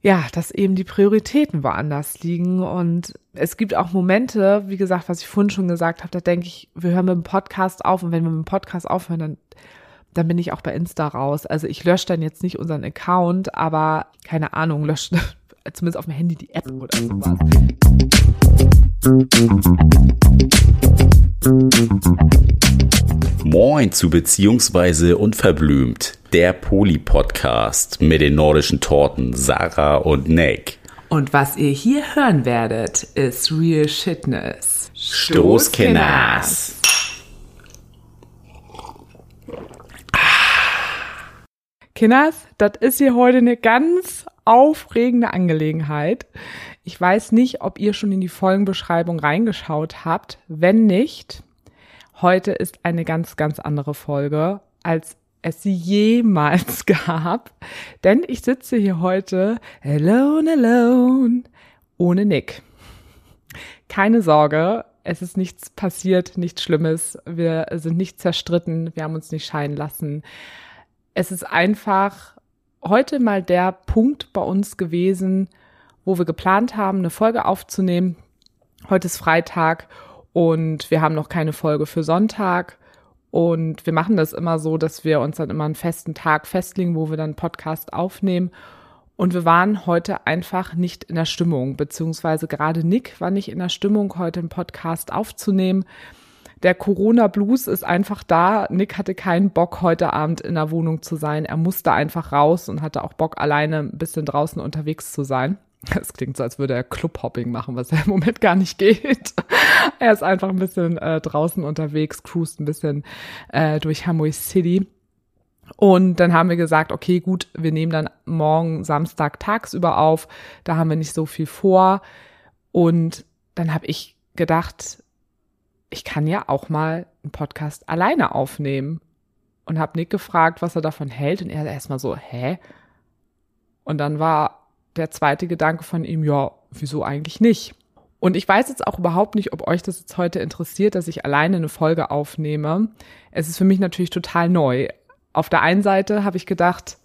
ja, dass eben die Prioritäten woanders liegen. Und es gibt auch Momente, wie gesagt, was ich vorhin schon gesagt habe, da denke ich, wir hören mit dem Podcast auf und wenn wir mit dem Podcast aufhören, dann dann bin ich auch bei Insta raus. Also ich lösche dann jetzt nicht unseren Account, aber keine Ahnung, lösche zumindest auf dem Handy die App oder sowas. Moin zu Beziehungsweise Unverblümt, der Poli-Podcast mit den nordischen Torten Sarah und Nick. Und was ihr hier hören werdet, ist Real Shitness. Stoßkenners. Kinders, das ist hier heute eine ganz aufregende Angelegenheit. Ich weiß nicht, ob ihr schon in die Folgenbeschreibung reingeschaut habt. Wenn nicht, heute ist eine ganz, ganz andere Folge, als es sie jemals gab. Denn ich sitze hier heute alone, alone, ohne Nick. Keine Sorge, es ist nichts passiert, nichts Schlimmes. Wir sind nicht zerstritten, wir haben uns nicht scheiden lassen es ist einfach heute mal der Punkt bei uns gewesen, wo wir geplant haben, eine Folge aufzunehmen. Heute ist Freitag und wir haben noch keine Folge für Sonntag. Und wir machen das immer so, dass wir uns dann immer einen festen Tag festlegen, wo wir dann Podcast aufnehmen. Und wir waren heute einfach nicht in der Stimmung, beziehungsweise gerade Nick war nicht in der Stimmung, heute einen Podcast aufzunehmen der Corona-Blues ist einfach da. Nick hatte keinen Bock, heute Abend in der Wohnung zu sein. Er musste einfach raus und hatte auch Bock, alleine ein bisschen draußen unterwegs zu sein. Es klingt so, als würde er Clubhopping machen, was er im Moment gar nicht geht. er ist einfach ein bisschen äh, draußen unterwegs, cruist ein bisschen äh, durch Hamburg City. Und dann haben wir gesagt, okay, gut, wir nehmen dann morgen Samstag tagsüber auf. Da haben wir nicht so viel vor. Und dann habe ich gedacht, ich kann ja auch mal einen Podcast alleine aufnehmen. Und habe Nick gefragt, was er davon hält. Und er erstmal so, hä? Und dann war der zweite Gedanke von ihm, ja, wieso eigentlich nicht? Und ich weiß jetzt auch überhaupt nicht, ob euch das jetzt heute interessiert, dass ich alleine eine Folge aufnehme. Es ist für mich natürlich total neu. Auf der einen Seite habe ich gedacht,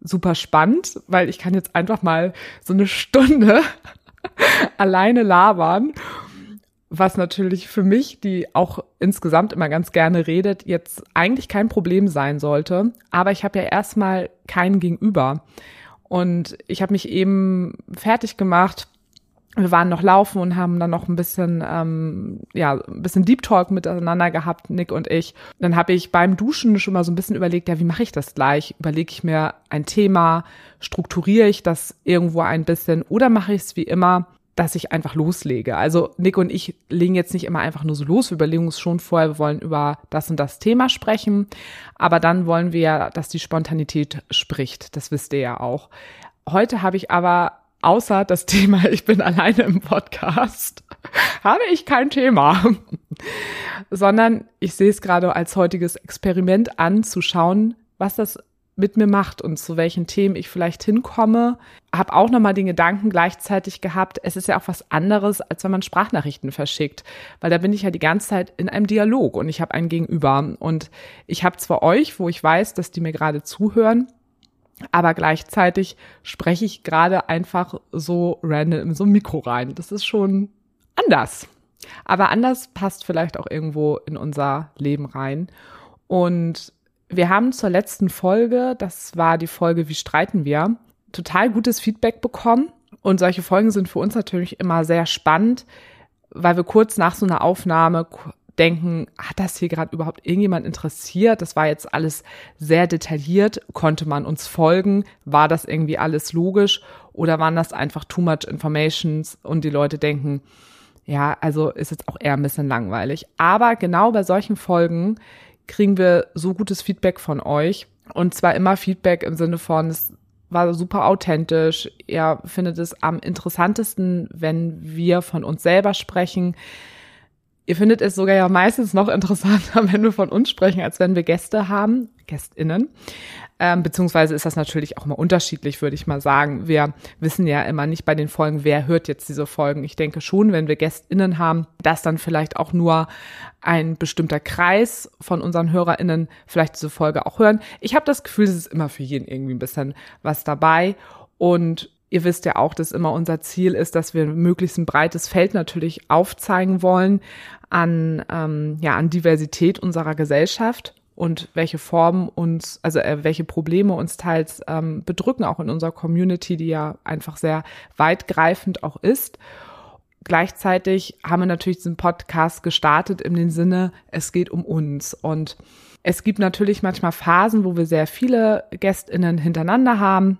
super spannend, weil ich kann jetzt einfach mal so eine Stunde alleine labern was natürlich für mich, die auch insgesamt immer ganz gerne redet, jetzt eigentlich kein Problem sein sollte. Aber ich habe ja erstmal keinen Gegenüber. Und ich habe mich eben fertig gemacht. Wir waren noch laufen und haben dann noch ein bisschen, ähm, ja, ein bisschen Deep Talk miteinander gehabt, Nick und ich. Dann habe ich beim Duschen schon mal so ein bisschen überlegt, ja, wie mache ich das gleich? Überlege ich mir ein Thema, strukturiere ich das irgendwo ein bisschen oder mache ich es wie immer dass ich einfach loslege. Also Nick und ich legen jetzt nicht immer einfach nur so los. Wir überlegen uns schon vorher, wir wollen über das und das Thema sprechen. Aber dann wollen wir ja, dass die Spontanität spricht. Das wisst ihr ja auch. Heute habe ich aber außer das Thema, ich bin alleine im Podcast, habe ich kein Thema, sondern ich sehe es gerade als heutiges Experiment an, zu schauen, was das mit mir macht und zu welchen Themen ich vielleicht hinkomme. Habe auch nochmal den Gedanken gleichzeitig gehabt, es ist ja auch was anderes, als wenn man Sprachnachrichten verschickt, weil da bin ich ja die ganze Zeit in einem Dialog und ich habe einen Gegenüber und ich habe zwar euch, wo ich weiß, dass die mir gerade zuhören, aber gleichzeitig spreche ich gerade einfach so random in so ein Mikro rein. Das ist schon anders. Aber anders passt vielleicht auch irgendwo in unser Leben rein. Und wir haben zur letzten Folge, das war die Folge Wie streiten wir, total gutes Feedback bekommen. Und solche Folgen sind für uns natürlich immer sehr spannend, weil wir kurz nach so einer Aufnahme denken, hat das hier gerade überhaupt irgendjemand interessiert? Das war jetzt alles sehr detailliert. Konnte man uns folgen? War das irgendwie alles logisch? Oder waren das einfach too much informations und die Leute denken, ja, also ist jetzt auch eher ein bisschen langweilig. Aber genau bei solchen Folgen kriegen wir so gutes Feedback von euch. Und zwar immer Feedback im Sinne von, es war super authentisch. Ihr findet es am interessantesten, wenn wir von uns selber sprechen. Ihr findet es sogar ja meistens noch interessanter, wenn wir von uns sprechen, als wenn wir Gäste haben, GästInnen. Ähm, beziehungsweise ist das natürlich auch mal unterschiedlich, würde ich mal sagen. Wir wissen ja immer nicht bei den Folgen, wer hört jetzt diese Folgen. Ich denke schon, wenn wir GästInnen haben, dass dann vielleicht auch nur ein bestimmter Kreis von unseren HörerInnen vielleicht diese Folge auch hören. Ich habe das Gefühl, es ist immer für jeden irgendwie ein bisschen was dabei. Und Ihr wisst ja auch, dass immer unser Ziel ist, dass wir möglichst ein breites Feld natürlich aufzeigen wollen an, ähm, ja, an Diversität unserer Gesellschaft und welche Formen uns, also äh, welche Probleme uns teils ähm, bedrücken, auch in unserer Community, die ja einfach sehr weitgreifend auch ist. Gleichzeitig haben wir natürlich diesen Podcast gestartet in dem Sinne, es geht um uns. Und es gibt natürlich manchmal Phasen, wo wir sehr viele GästInnen hintereinander haben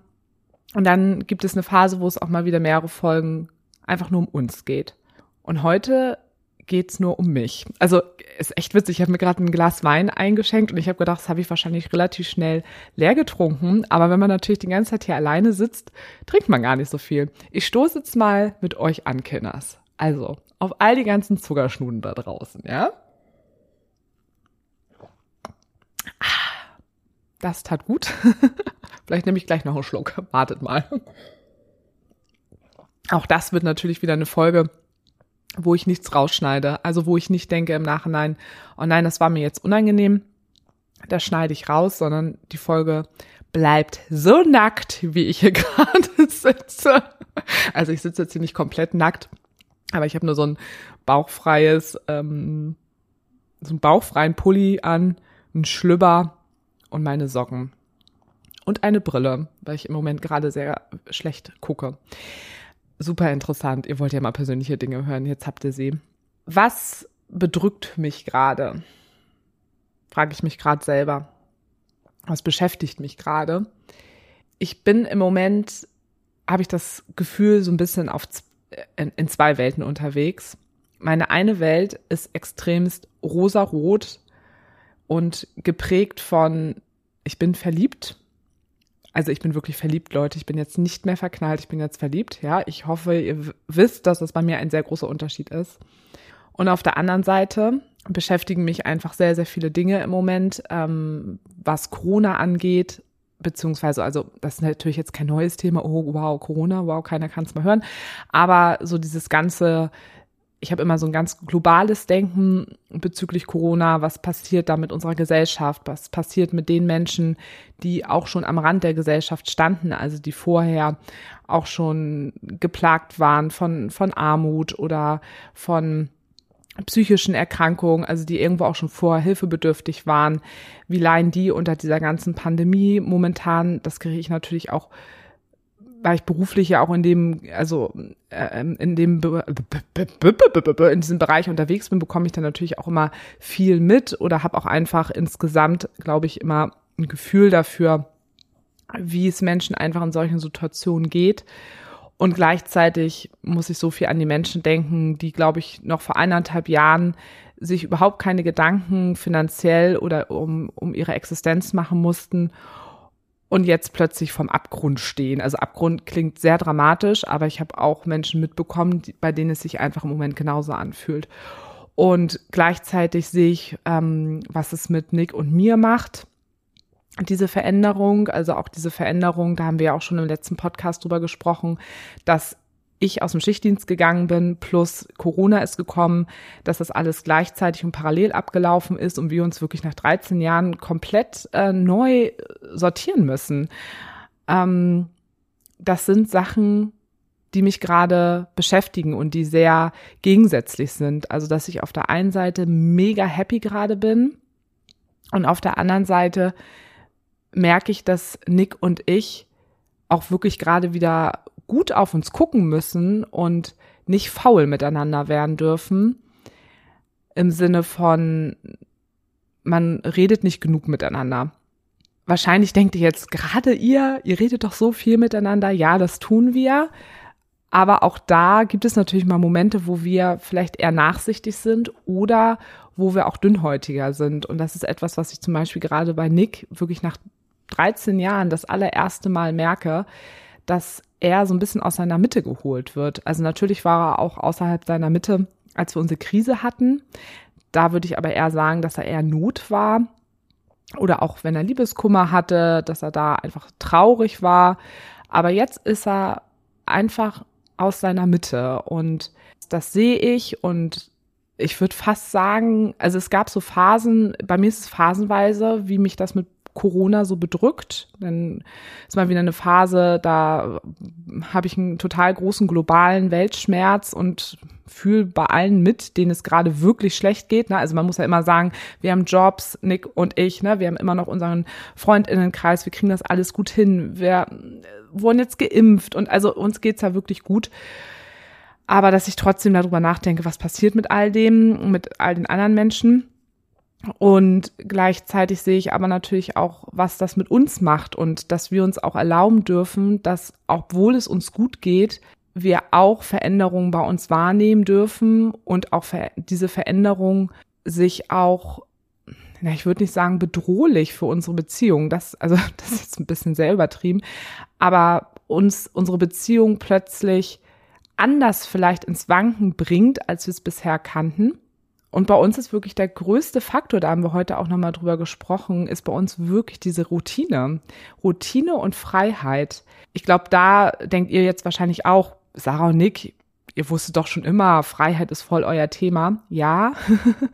und dann gibt es eine Phase, wo es auch mal wieder mehrere Folgen einfach nur um uns geht. Und heute geht's nur um mich. Also ist echt witzig. Ich habe mir gerade ein Glas Wein eingeschenkt und ich habe gedacht, das habe ich wahrscheinlich relativ schnell leer getrunken. Aber wenn man natürlich die ganze Zeit hier alleine sitzt, trinkt man gar nicht so viel. Ich stoße jetzt mal mit euch an, Kinders. Also auf all die ganzen Zuckerschnuden da draußen, ja? Das tat gut. Vielleicht nehme ich gleich noch einen Schluck. Wartet mal. Auch das wird natürlich wieder eine Folge, wo ich nichts rausschneide. Also wo ich nicht denke im Nachhinein, oh nein, das war mir jetzt unangenehm. Das schneide ich raus, sondern die Folge bleibt so nackt, wie ich hier gerade sitze. Also ich sitze jetzt hier nicht komplett nackt, aber ich habe nur so ein bauchfreies, ähm, so einen bauchfreien Pulli an, einen Schlüpper und meine Socken und eine Brille, weil ich im Moment gerade sehr schlecht gucke. Super interessant. Ihr wollt ja mal persönliche Dinge hören. Jetzt habt ihr sie. Was bedrückt mich gerade? Frage ich mich gerade selber. Was beschäftigt mich gerade? Ich bin im Moment, habe ich das Gefühl, so ein bisschen auf, in, in zwei Welten unterwegs. Meine eine Welt ist extremst rosarot und geprägt von, ich bin verliebt also ich bin wirklich verliebt, Leute. Ich bin jetzt nicht mehr verknallt, ich bin jetzt verliebt. Ja, ich hoffe, ihr wisst, dass das bei mir ein sehr großer Unterschied ist. Und auf der anderen Seite beschäftigen mich einfach sehr, sehr viele Dinge im Moment, ähm, was Corona angeht, beziehungsweise, also das ist natürlich jetzt kein neues Thema, oh wow, Corona, wow, keiner kann es mal hören, aber so dieses ganze ich habe immer so ein ganz globales Denken bezüglich Corona. Was passiert da mit unserer Gesellschaft? Was passiert mit den Menschen, die auch schon am Rand der Gesellschaft standen, also die vorher auch schon geplagt waren von, von Armut oder von psychischen Erkrankungen, also die irgendwo auch schon vorher hilfebedürftig waren. Wie leiden die unter dieser ganzen Pandemie momentan? Das kriege ich natürlich auch weil ich beruflich ja auch in dem, also äh, in dem in diesem Bereich unterwegs bin, bekomme ich dann natürlich auch immer viel mit oder habe auch einfach insgesamt, glaube ich, immer ein Gefühl dafür, wie es Menschen einfach in solchen Situationen geht. Und gleichzeitig muss ich so viel an die Menschen denken, die, glaube ich, noch vor eineinhalb Jahren sich überhaupt keine Gedanken finanziell oder um, um ihre Existenz machen mussten und jetzt plötzlich vom Abgrund stehen. Also Abgrund klingt sehr dramatisch, aber ich habe auch Menschen mitbekommen, bei denen es sich einfach im Moment genauso anfühlt. Und gleichzeitig sehe ich, ähm, was es mit Nick und mir macht. Diese Veränderung, also auch diese Veränderung, da haben wir ja auch schon im letzten Podcast drüber gesprochen, dass ich aus dem Schichtdienst gegangen bin, plus Corona ist gekommen, dass das alles gleichzeitig und parallel abgelaufen ist und wir uns wirklich nach 13 Jahren komplett äh, neu sortieren müssen. Ähm, das sind Sachen, die mich gerade beschäftigen und die sehr gegensätzlich sind. Also, dass ich auf der einen Seite mega happy gerade bin und auf der anderen Seite merke ich, dass Nick und ich auch wirklich gerade wieder gut auf uns gucken müssen und nicht faul miteinander werden dürfen. Im Sinne von, man redet nicht genug miteinander. Wahrscheinlich denkt ihr jetzt gerade ihr, ihr redet doch so viel miteinander. Ja, das tun wir. Aber auch da gibt es natürlich mal Momente, wo wir vielleicht eher nachsichtig sind oder wo wir auch dünnhäutiger sind. Und das ist etwas, was ich zum Beispiel gerade bei Nick wirklich nach 13 Jahren das allererste Mal merke, dass er so ein bisschen aus seiner Mitte geholt wird. Also natürlich war er auch außerhalb seiner Mitte, als wir unsere Krise hatten. Da würde ich aber eher sagen, dass er eher Not war. Oder auch wenn er Liebeskummer hatte, dass er da einfach traurig war. Aber jetzt ist er einfach aus seiner Mitte. Und das sehe ich und ich würde fast sagen, also es gab so Phasen, bei mir ist es phasenweise, wie mich das mit Corona so bedrückt. Dann ist mal wieder eine Phase, da habe ich einen total großen globalen Weltschmerz und fühle bei allen mit, denen es gerade wirklich schlecht geht. Ne? Also man muss ja immer sagen, wir haben Jobs, Nick und ich, ne? wir haben immer noch unseren Freundinnenkreis, wir kriegen das alles gut hin. Wir wurden jetzt geimpft und also uns geht's ja wirklich gut. Aber dass ich trotzdem darüber nachdenke, was passiert mit all dem, mit all den anderen Menschen. Und gleichzeitig sehe ich aber natürlich auch, was das mit uns macht und dass wir uns auch erlauben dürfen, dass, obwohl es uns gut geht, wir auch Veränderungen bei uns wahrnehmen dürfen und auch diese Veränderung sich auch, na, ich würde nicht sagen bedrohlich für unsere Beziehung. Das, also, das ist jetzt ein bisschen sehr übertrieben, aber uns unsere Beziehung plötzlich anders vielleicht ins Wanken bringt, als wir es bisher kannten und bei uns ist wirklich der größte Faktor, da haben wir heute auch nochmal drüber gesprochen, ist bei uns wirklich diese Routine. Routine und Freiheit. Ich glaube, da denkt ihr jetzt wahrscheinlich auch, Sarah und Nick, ihr wusstet doch schon immer, Freiheit ist voll euer Thema. Ja,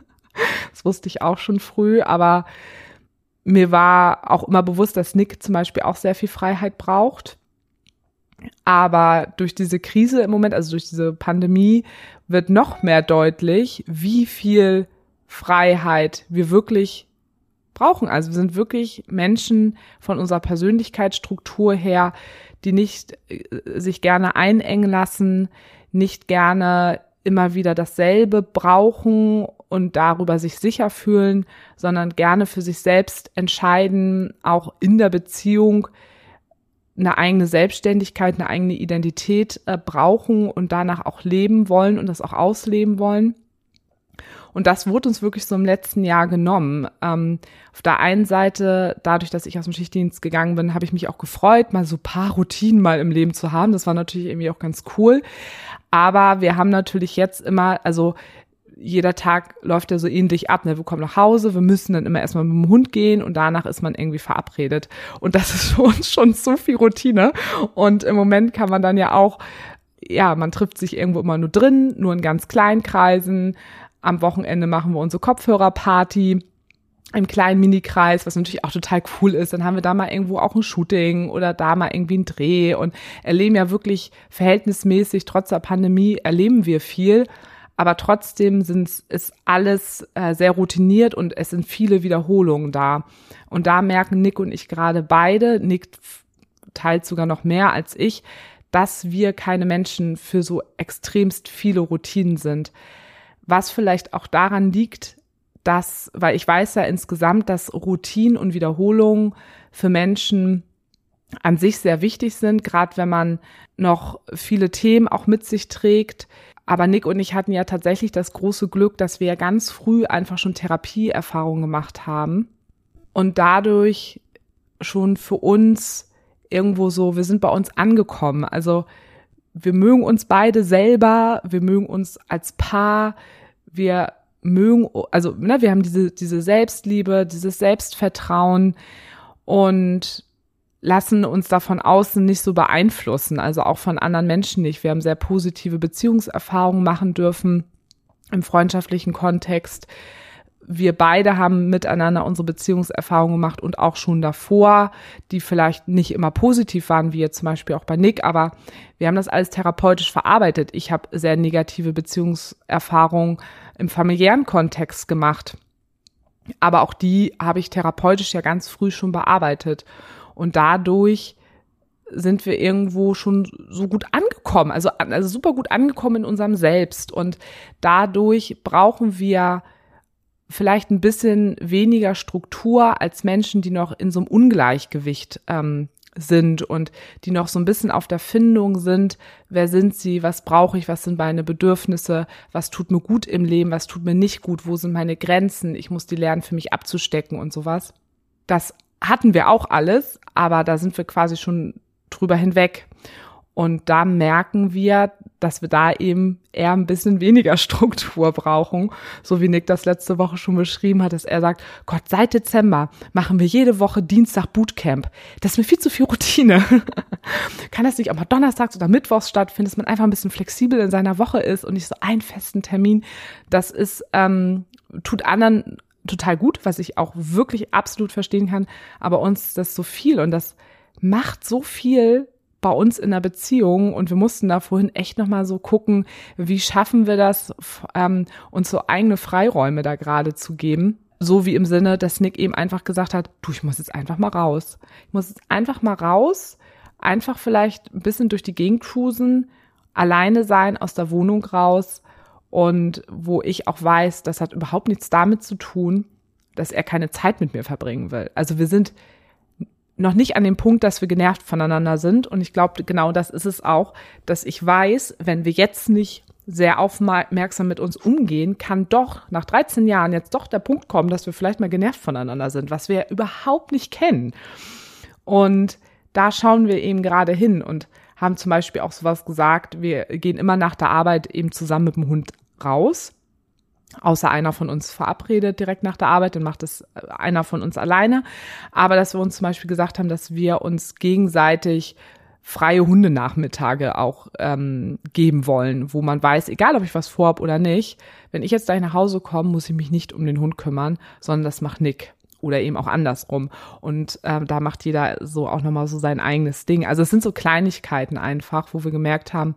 das wusste ich auch schon früh, aber mir war auch immer bewusst, dass Nick zum Beispiel auch sehr viel Freiheit braucht. Aber durch diese Krise im Moment, also durch diese Pandemie, wird noch mehr deutlich, wie viel Freiheit wir wirklich brauchen. Also wir sind wirklich Menschen von unserer Persönlichkeitsstruktur her, die nicht äh, sich gerne einengen lassen, nicht gerne immer wieder dasselbe brauchen und darüber sich sicher fühlen, sondern gerne für sich selbst entscheiden, auch in der Beziehung eine eigene Selbstständigkeit, eine eigene Identität äh, brauchen und danach auch leben wollen und das auch ausleben wollen. Und das wurde uns wirklich so im letzten Jahr genommen. Ähm, auf der einen Seite, dadurch, dass ich aus dem Schichtdienst gegangen bin, habe ich mich auch gefreut, mal so paar Routinen mal im Leben zu haben. Das war natürlich irgendwie auch ganz cool. Aber wir haben natürlich jetzt immer, also jeder Tag läuft ja so ähnlich ab. Ne? Wir kommen nach Hause, wir müssen dann immer erstmal mit dem Hund gehen und danach ist man irgendwie verabredet. Und das ist für uns schon so viel Routine. Und im Moment kann man dann ja auch, ja, man trifft sich irgendwo immer nur drin, nur in ganz kleinen Kreisen. Am Wochenende machen wir unsere Kopfhörerparty im kleinen Minikreis, was natürlich auch total cool ist. Dann haben wir da mal irgendwo auch ein Shooting oder da mal irgendwie ein Dreh und erleben ja wirklich verhältnismäßig, trotz der Pandemie, erleben wir viel aber trotzdem sind, ist alles äh, sehr routiniert und es sind viele Wiederholungen da. Und da merken Nick und ich gerade beide, Nick teilt sogar noch mehr als ich, dass wir keine Menschen für so extremst viele Routinen sind. Was vielleicht auch daran liegt, dass, weil ich weiß ja insgesamt, dass Routinen und Wiederholungen für Menschen an sich sehr wichtig sind, gerade wenn man noch viele Themen auch mit sich trägt, aber Nick und ich hatten ja tatsächlich das große Glück, dass wir ganz früh einfach schon Therapieerfahrungen gemacht haben und dadurch schon für uns irgendwo so, wir sind bei uns angekommen. Also wir mögen uns beide selber, wir mögen uns als Paar, wir mögen, also ne, wir haben diese, diese Selbstliebe, dieses Selbstvertrauen und lassen uns da von außen nicht so beeinflussen, also auch von anderen Menschen nicht. Wir haben sehr positive Beziehungserfahrungen machen dürfen im freundschaftlichen Kontext. Wir beide haben miteinander unsere Beziehungserfahrungen gemacht und auch schon davor, die vielleicht nicht immer positiv waren, wie jetzt zum Beispiel auch bei Nick, aber wir haben das alles therapeutisch verarbeitet. Ich habe sehr negative Beziehungserfahrungen im familiären Kontext gemacht. Aber auch die habe ich therapeutisch ja ganz früh schon bearbeitet. Und dadurch sind wir irgendwo schon so gut angekommen, also, also super gut angekommen in unserem Selbst. Und dadurch brauchen wir vielleicht ein bisschen weniger Struktur als Menschen, die noch in so einem Ungleichgewicht ähm, sind und die noch so ein bisschen auf der Findung sind, wer sind sie, was brauche ich, was sind meine Bedürfnisse, was tut mir gut im Leben, was tut mir nicht gut, wo sind meine Grenzen, ich muss die lernen für mich abzustecken und sowas. Das hatten wir auch alles, aber da sind wir quasi schon drüber hinweg. Und da merken wir, dass wir da eben eher ein bisschen weniger Struktur brauchen. So wie Nick das letzte Woche schon beschrieben hat, dass er sagt, Gott, seit Dezember machen wir jede Woche Dienstag Bootcamp. Das ist mir viel zu viel Routine. Kann das nicht auch mal donnerstags oder mittwochs stattfinden, dass man einfach ein bisschen flexibel in seiner Woche ist und nicht so einen festen Termin. Das ist, ähm, tut anderen total gut, was ich auch wirklich absolut verstehen kann, aber uns ist das so viel und das macht so viel bei uns in der Beziehung und wir mussten da vorhin echt nochmal so gucken, wie schaffen wir das, ähm, uns so eigene Freiräume da gerade zu geben. So wie im Sinne, dass Nick eben einfach gesagt hat, du, ich muss jetzt einfach mal raus. Ich muss jetzt einfach mal raus, einfach vielleicht ein bisschen durch die Gegend cruisen, alleine sein, aus der Wohnung raus und wo ich auch weiß, das hat überhaupt nichts damit zu tun, dass er keine Zeit mit mir verbringen will. Also wir sind noch nicht an dem Punkt, dass wir genervt voneinander sind. Und ich glaube, genau das ist es auch, dass ich weiß, wenn wir jetzt nicht sehr aufmerksam mit uns umgehen, kann doch nach 13 Jahren jetzt doch der Punkt kommen, dass wir vielleicht mal genervt voneinander sind, was wir überhaupt nicht kennen. Und da schauen wir eben gerade hin und haben zum Beispiel auch sowas gesagt, wir gehen immer nach der Arbeit eben zusammen mit dem Hund raus außer einer von uns verabredet direkt nach der Arbeit, dann macht es äh, einer von uns alleine. Aber dass wir uns zum Beispiel gesagt haben, dass wir uns gegenseitig freie Hundenachmittage auch ähm, geben wollen, wo man weiß, egal ob ich was vorhab oder nicht, wenn ich jetzt gleich nach Hause komme, muss ich mich nicht um den Hund kümmern, sondern das macht Nick oder eben auch andersrum. Und ähm, da macht jeder so auch nochmal so sein eigenes Ding. Also es sind so Kleinigkeiten einfach, wo wir gemerkt haben,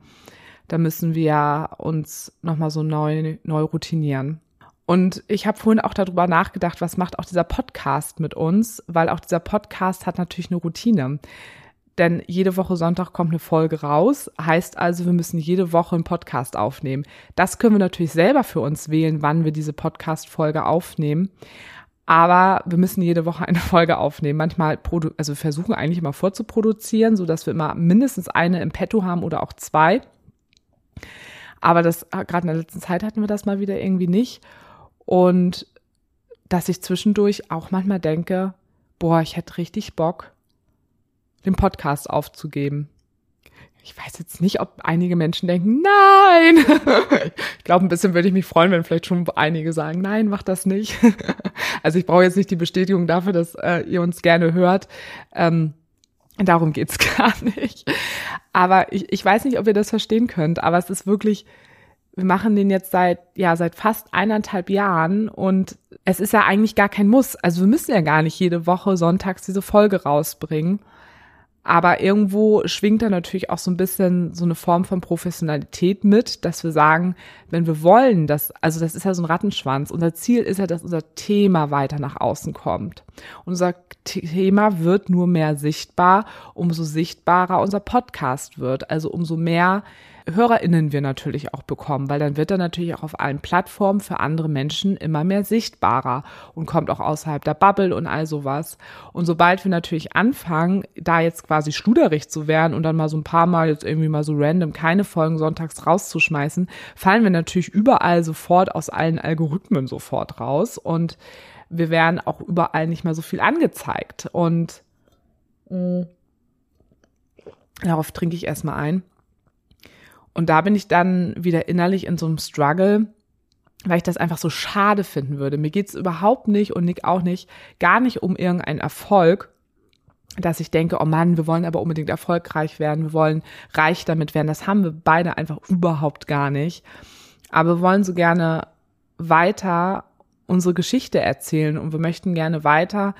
da müssen wir uns nochmal so neu, neu routinieren. Und ich habe vorhin auch darüber nachgedacht, was macht auch dieser Podcast mit uns, weil auch dieser Podcast hat natürlich eine Routine. Denn jede Woche Sonntag kommt eine Folge raus, heißt also, wir müssen jede Woche einen Podcast aufnehmen. Das können wir natürlich selber für uns wählen, wann wir diese Podcast-Folge aufnehmen. Aber wir müssen jede Woche eine Folge aufnehmen. Manchmal, also wir versuchen eigentlich immer vorzuproduzieren, so dass wir immer mindestens eine im Petto haben oder auch zwei. Aber das, ah, gerade in der letzten Zeit hatten wir das mal wieder irgendwie nicht. Und dass ich zwischendurch auch manchmal denke, boah, ich hätte richtig Bock, den Podcast aufzugeben. Ich weiß jetzt nicht, ob einige Menschen denken, nein. ich glaube, ein bisschen würde ich mich freuen, wenn vielleicht schon einige sagen, nein, mach das nicht. also ich brauche jetzt nicht die Bestätigung dafür, dass äh, ihr uns gerne hört. Ähm, Darum geht's gar nicht. Aber ich, ich weiß nicht, ob ihr das verstehen könnt, aber es ist wirklich, wir machen den jetzt seit, ja, seit fast eineinhalb Jahren und es ist ja eigentlich gar kein Muss. Also wir müssen ja gar nicht jede Woche sonntags diese Folge rausbringen. Aber irgendwo schwingt da natürlich auch so ein bisschen so eine Form von Professionalität mit, dass wir sagen, wenn wir wollen, dass, also das ist ja so ein Rattenschwanz. Unser Ziel ist ja, dass unser Thema weiter nach außen kommt. Unser Thema wird nur mehr sichtbar, umso sichtbarer unser Podcast wird. Also umso mehr HörerInnen wir natürlich auch bekommen, weil dann wird er natürlich auch auf allen Plattformen für andere Menschen immer mehr sichtbarer und kommt auch außerhalb der Bubble und all sowas. Und sobald wir natürlich anfangen, da jetzt quasi schluderig zu werden und dann mal so ein paar Mal jetzt irgendwie mal so random keine Folgen sonntags rauszuschmeißen, fallen wir natürlich überall sofort aus allen Algorithmen sofort raus und wir werden auch überall nicht mehr so viel angezeigt. Und mh, darauf trinke ich erstmal ein. Und da bin ich dann wieder innerlich in so einem Struggle, weil ich das einfach so schade finden würde. Mir geht's überhaupt nicht und Nick auch nicht, gar nicht um irgendeinen Erfolg, dass ich denke, oh Mann, wir wollen aber unbedingt erfolgreich werden, wir wollen reich damit werden. Das haben wir beide einfach überhaupt gar nicht. Aber wir wollen so gerne weiter unsere Geschichte erzählen und wir möchten gerne weiter,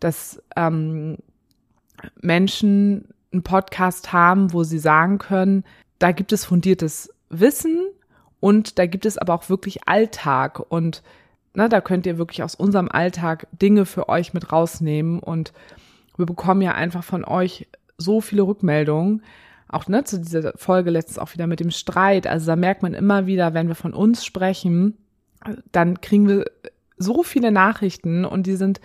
dass ähm, Menschen einen Podcast haben, wo sie sagen können, da gibt es fundiertes Wissen und da gibt es aber auch wirklich Alltag und na, da könnt ihr wirklich aus unserem Alltag Dinge für euch mit rausnehmen und wir bekommen ja einfach von euch so viele Rückmeldungen. Auch ne, zu dieser Folge letztens auch wieder mit dem Streit. Also da merkt man immer wieder, wenn wir von uns sprechen, dann kriegen wir so viele Nachrichten und die sind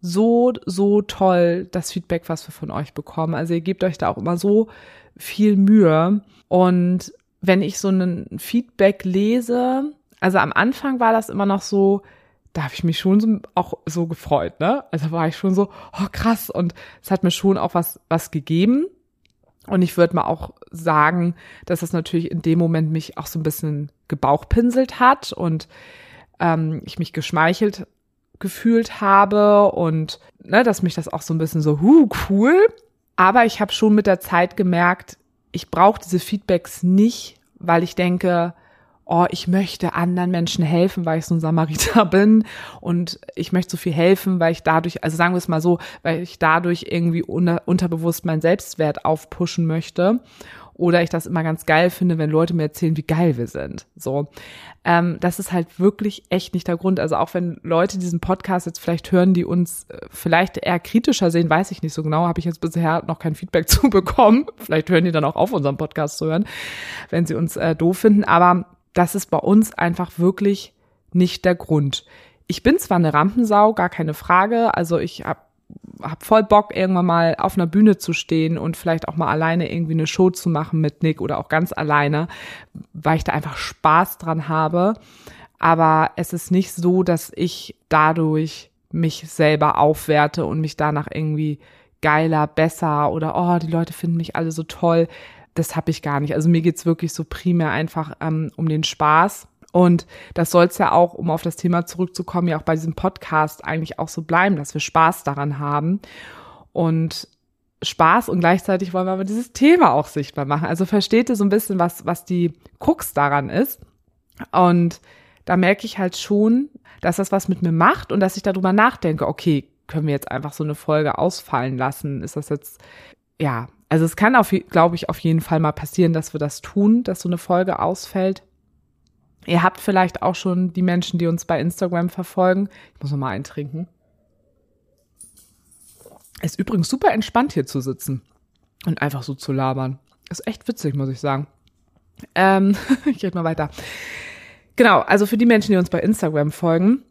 so, so toll, das Feedback, was wir von euch bekommen. Also ihr gebt euch da auch immer so viel Mühe. Und wenn ich so ein Feedback lese, also am Anfang war das immer noch so, da habe ich mich schon so, auch so gefreut, ne? Also war ich schon so, oh krass, und es hat mir schon auch was, was gegeben. Und ich würde mal auch sagen, dass das natürlich in dem Moment mich auch so ein bisschen gebauchpinselt hat und ähm, ich mich geschmeichelt gefühlt habe und ne, dass mich das auch so ein bisschen so, huh, cool. Aber ich habe schon mit der Zeit gemerkt, ich brauche diese Feedbacks nicht, weil ich denke, oh, ich möchte anderen Menschen helfen, weil ich so ein Samariter bin und ich möchte so viel helfen, weil ich dadurch, also sagen wir es mal so, weil ich dadurch irgendwie unter, unterbewusst meinen Selbstwert aufpushen möchte oder ich das immer ganz geil finde, wenn Leute mir erzählen, wie geil wir sind. So, ähm, das ist halt wirklich echt nicht der Grund. Also auch wenn Leute diesen Podcast jetzt vielleicht hören, die uns äh, vielleicht eher kritischer sehen, weiß ich nicht so genau. Habe ich jetzt bisher noch kein Feedback zu bekommen. Vielleicht hören die dann auch auf, unseren Podcast zu hören, wenn sie uns äh, doof finden. Aber das ist bei uns einfach wirklich nicht der Grund. Ich bin zwar eine Rampensau, gar keine Frage. Also ich habe hab voll Bock, irgendwann mal auf einer Bühne zu stehen und vielleicht auch mal alleine irgendwie eine Show zu machen mit Nick oder auch ganz alleine, weil ich da einfach Spaß dran habe. Aber es ist nicht so, dass ich dadurch mich selber aufwerte und mich danach irgendwie geiler, besser oder oh, die Leute finden mich alle so toll. Das habe ich gar nicht. Also mir geht's wirklich so primär einfach ähm, um den Spaß und das soll es ja auch, um auf das Thema zurückzukommen, ja auch bei diesem Podcast eigentlich auch so bleiben, dass wir Spaß daran haben. Und Spaß und gleichzeitig wollen wir aber dieses Thema auch sichtbar machen. Also versteht ihr so ein bisschen, was, was die Krux daran ist. Und da merke ich halt schon, dass das was mit mir macht und dass ich darüber nachdenke, okay, können wir jetzt einfach so eine Folge ausfallen lassen? Ist das jetzt, ja, also es kann auf, glaube ich, auf jeden Fall mal passieren, dass wir das tun, dass so eine Folge ausfällt. Ihr habt vielleicht auch schon die Menschen, die uns bei Instagram verfolgen. Ich muss noch mal eintrinken. Ist übrigens super entspannt hier zu sitzen und einfach so zu labern. Ist echt witzig, muss ich sagen. Ähm, ich rede mal weiter. Genau, also für die Menschen, die uns bei Instagram folgen,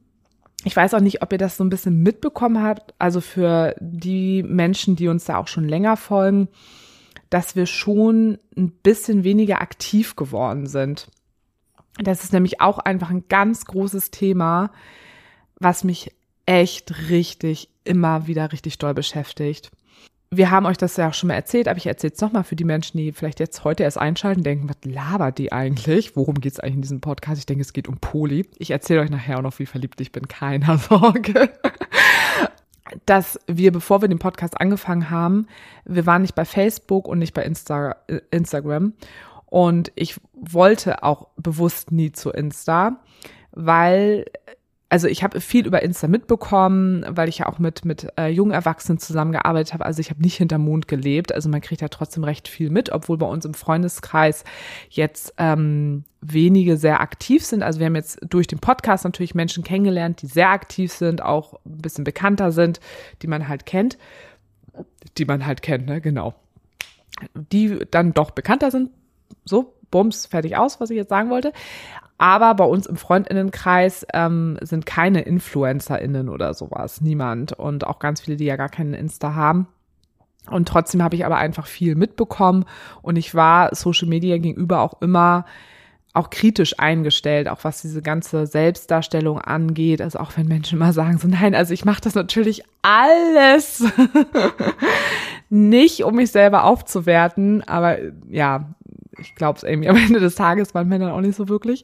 ich weiß auch nicht, ob ihr das so ein bisschen mitbekommen habt, also für die Menschen, die uns da auch schon länger folgen, dass wir schon ein bisschen weniger aktiv geworden sind. Das ist nämlich auch einfach ein ganz großes Thema, was mich echt richtig immer wieder richtig doll beschäftigt. Wir haben euch das ja auch schon mal erzählt, aber ich erzähle es nochmal für die Menschen, die vielleicht jetzt heute erst einschalten, denken, was labert die eigentlich? Worum geht es eigentlich in diesem Podcast? Ich denke, es geht um Poli. Ich erzähle euch nachher auch noch, wie verliebt ich bin. Keiner Sorge. Dass wir, bevor wir den Podcast angefangen haben, wir waren nicht bei Facebook und nicht bei Insta äh, Instagram. Und ich wollte auch bewusst nie zu Insta, weil also ich habe viel über Insta mitbekommen, weil ich ja auch mit mit äh, jungen Erwachsenen zusammengearbeitet habe. Also ich habe nicht hinterm Mond gelebt. Also man kriegt ja trotzdem recht viel mit, obwohl bei uns im Freundeskreis jetzt ähm, wenige sehr aktiv sind. Also wir haben jetzt durch den Podcast natürlich Menschen kennengelernt, die sehr aktiv sind, auch ein bisschen bekannter sind, die man halt kennt, die man halt kennt, ne? Genau. Die dann doch bekannter sind, so, bums, fertig aus, was ich jetzt sagen wollte. Aber bei uns im Freundinnenkreis ähm, sind keine InfluencerInnen oder sowas. Niemand. Und auch ganz viele, die ja gar keinen Insta haben. Und trotzdem habe ich aber einfach viel mitbekommen und ich war Social Media gegenüber auch immer auch kritisch eingestellt, auch was diese ganze Selbstdarstellung angeht. Also auch wenn Menschen mal sagen so, nein, also ich mache das natürlich alles nicht, um mich selber aufzuwerten, aber ja, ich glaube es irgendwie am Ende des Tages waren Männer auch nicht so wirklich.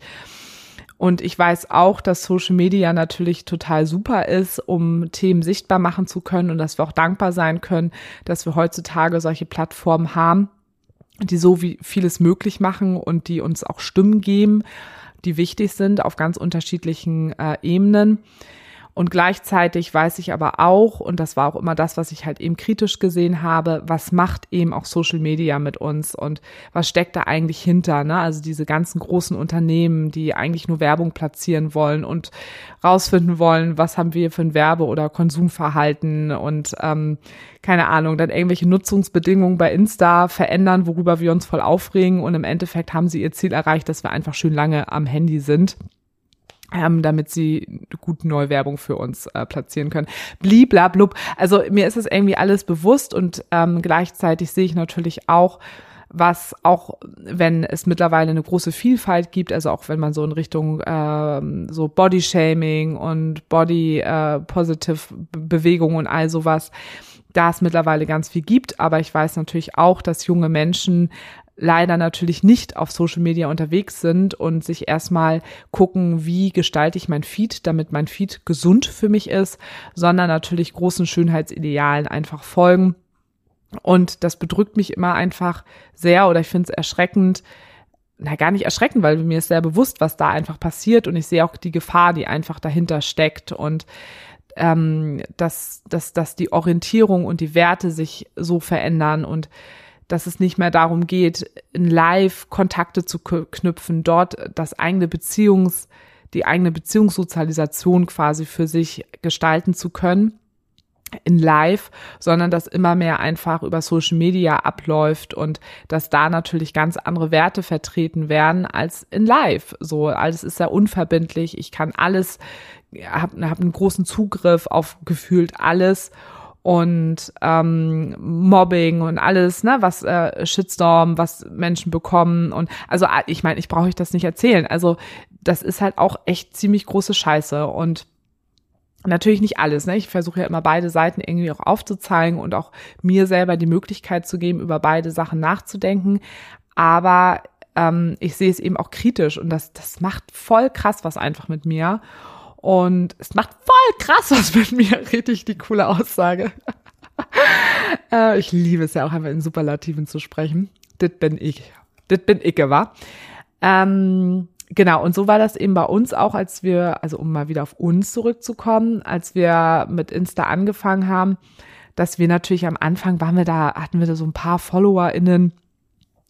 Und ich weiß auch, dass Social Media natürlich total super ist, um Themen sichtbar machen zu können und dass wir auch dankbar sein können, dass wir heutzutage solche Plattformen haben, die so wie vieles möglich machen und die uns auch Stimmen geben, die wichtig sind auf ganz unterschiedlichen äh, Ebenen. Und gleichzeitig weiß ich aber auch, und das war auch immer das, was ich halt eben kritisch gesehen habe, was macht eben auch Social Media mit uns und was steckt da eigentlich hinter, ne? Also diese ganzen großen Unternehmen, die eigentlich nur Werbung platzieren wollen und rausfinden wollen, was haben wir für ein Werbe- oder Konsumverhalten und ähm, keine Ahnung, dann irgendwelche Nutzungsbedingungen bei Insta verändern, worüber wir uns voll aufregen und im Endeffekt haben sie ihr Ziel erreicht, dass wir einfach schön lange am Handy sind ähm, damit sie gut Neuwerbung für uns äh, platzieren können. Bliblablub. Also mir ist es irgendwie alles bewusst und ähm, gleichzeitig sehe ich natürlich auch, was auch, wenn es mittlerweile eine große Vielfalt gibt, also auch wenn man so in Richtung ähm, so Body-Shaming und Body-Positive äh, Bewegungen und all sowas, da es mittlerweile ganz viel gibt, aber ich weiß natürlich auch, dass junge Menschen leider natürlich nicht auf Social Media unterwegs sind und sich erstmal gucken, wie gestalte ich mein Feed, damit mein Feed gesund für mich ist, sondern natürlich großen Schönheitsidealen einfach folgen. Und das bedrückt mich immer einfach sehr oder ich finde es erschreckend, na gar nicht erschreckend, weil mir ist sehr bewusst, was da einfach passiert und ich sehe auch die Gefahr, die einfach dahinter steckt und ähm, dass, dass, dass die Orientierung und die Werte sich so verändern und dass es nicht mehr darum geht, in Live Kontakte zu knüpfen, dort das eigene Beziehungs, die eigene Beziehungssozialisation quasi für sich gestalten zu können in live, sondern dass immer mehr einfach über Social Media abläuft und dass da natürlich ganz andere Werte vertreten werden als in live. So, alles ist sehr unverbindlich. Ich kann alles, habe hab einen großen Zugriff auf gefühlt alles und ähm, Mobbing und alles, ne, was äh, Shitstorm, was Menschen bekommen und also ich meine, ich brauche euch das nicht erzählen. Also das ist halt auch echt ziemlich große Scheiße und Natürlich nicht alles. Ne? Ich versuche ja immer beide Seiten irgendwie auch aufzuzeigen und auch mir selber die Möglichkeit zu geben, über beide Sachen nachzudenken. Aber ähm, ich sehe es eben auch kritisch und das, das macht voll krass was einfach mit mir. Und es macht voll krass was mit mir. Richtig die coole Aussage. äh, ich liebe es ja auch einfach in Superlativen zu sprechen. Das bin ich. Das bin ich, wa? Ähm, genau, und so war das eben bei uns auch, als wir, also um mal wieder auf uns zurückzukommen, als wir mit Insta angefangen haben, dass wir natürlich am Anfang waren wir da, hatten wir da so ein paar FollowerInnen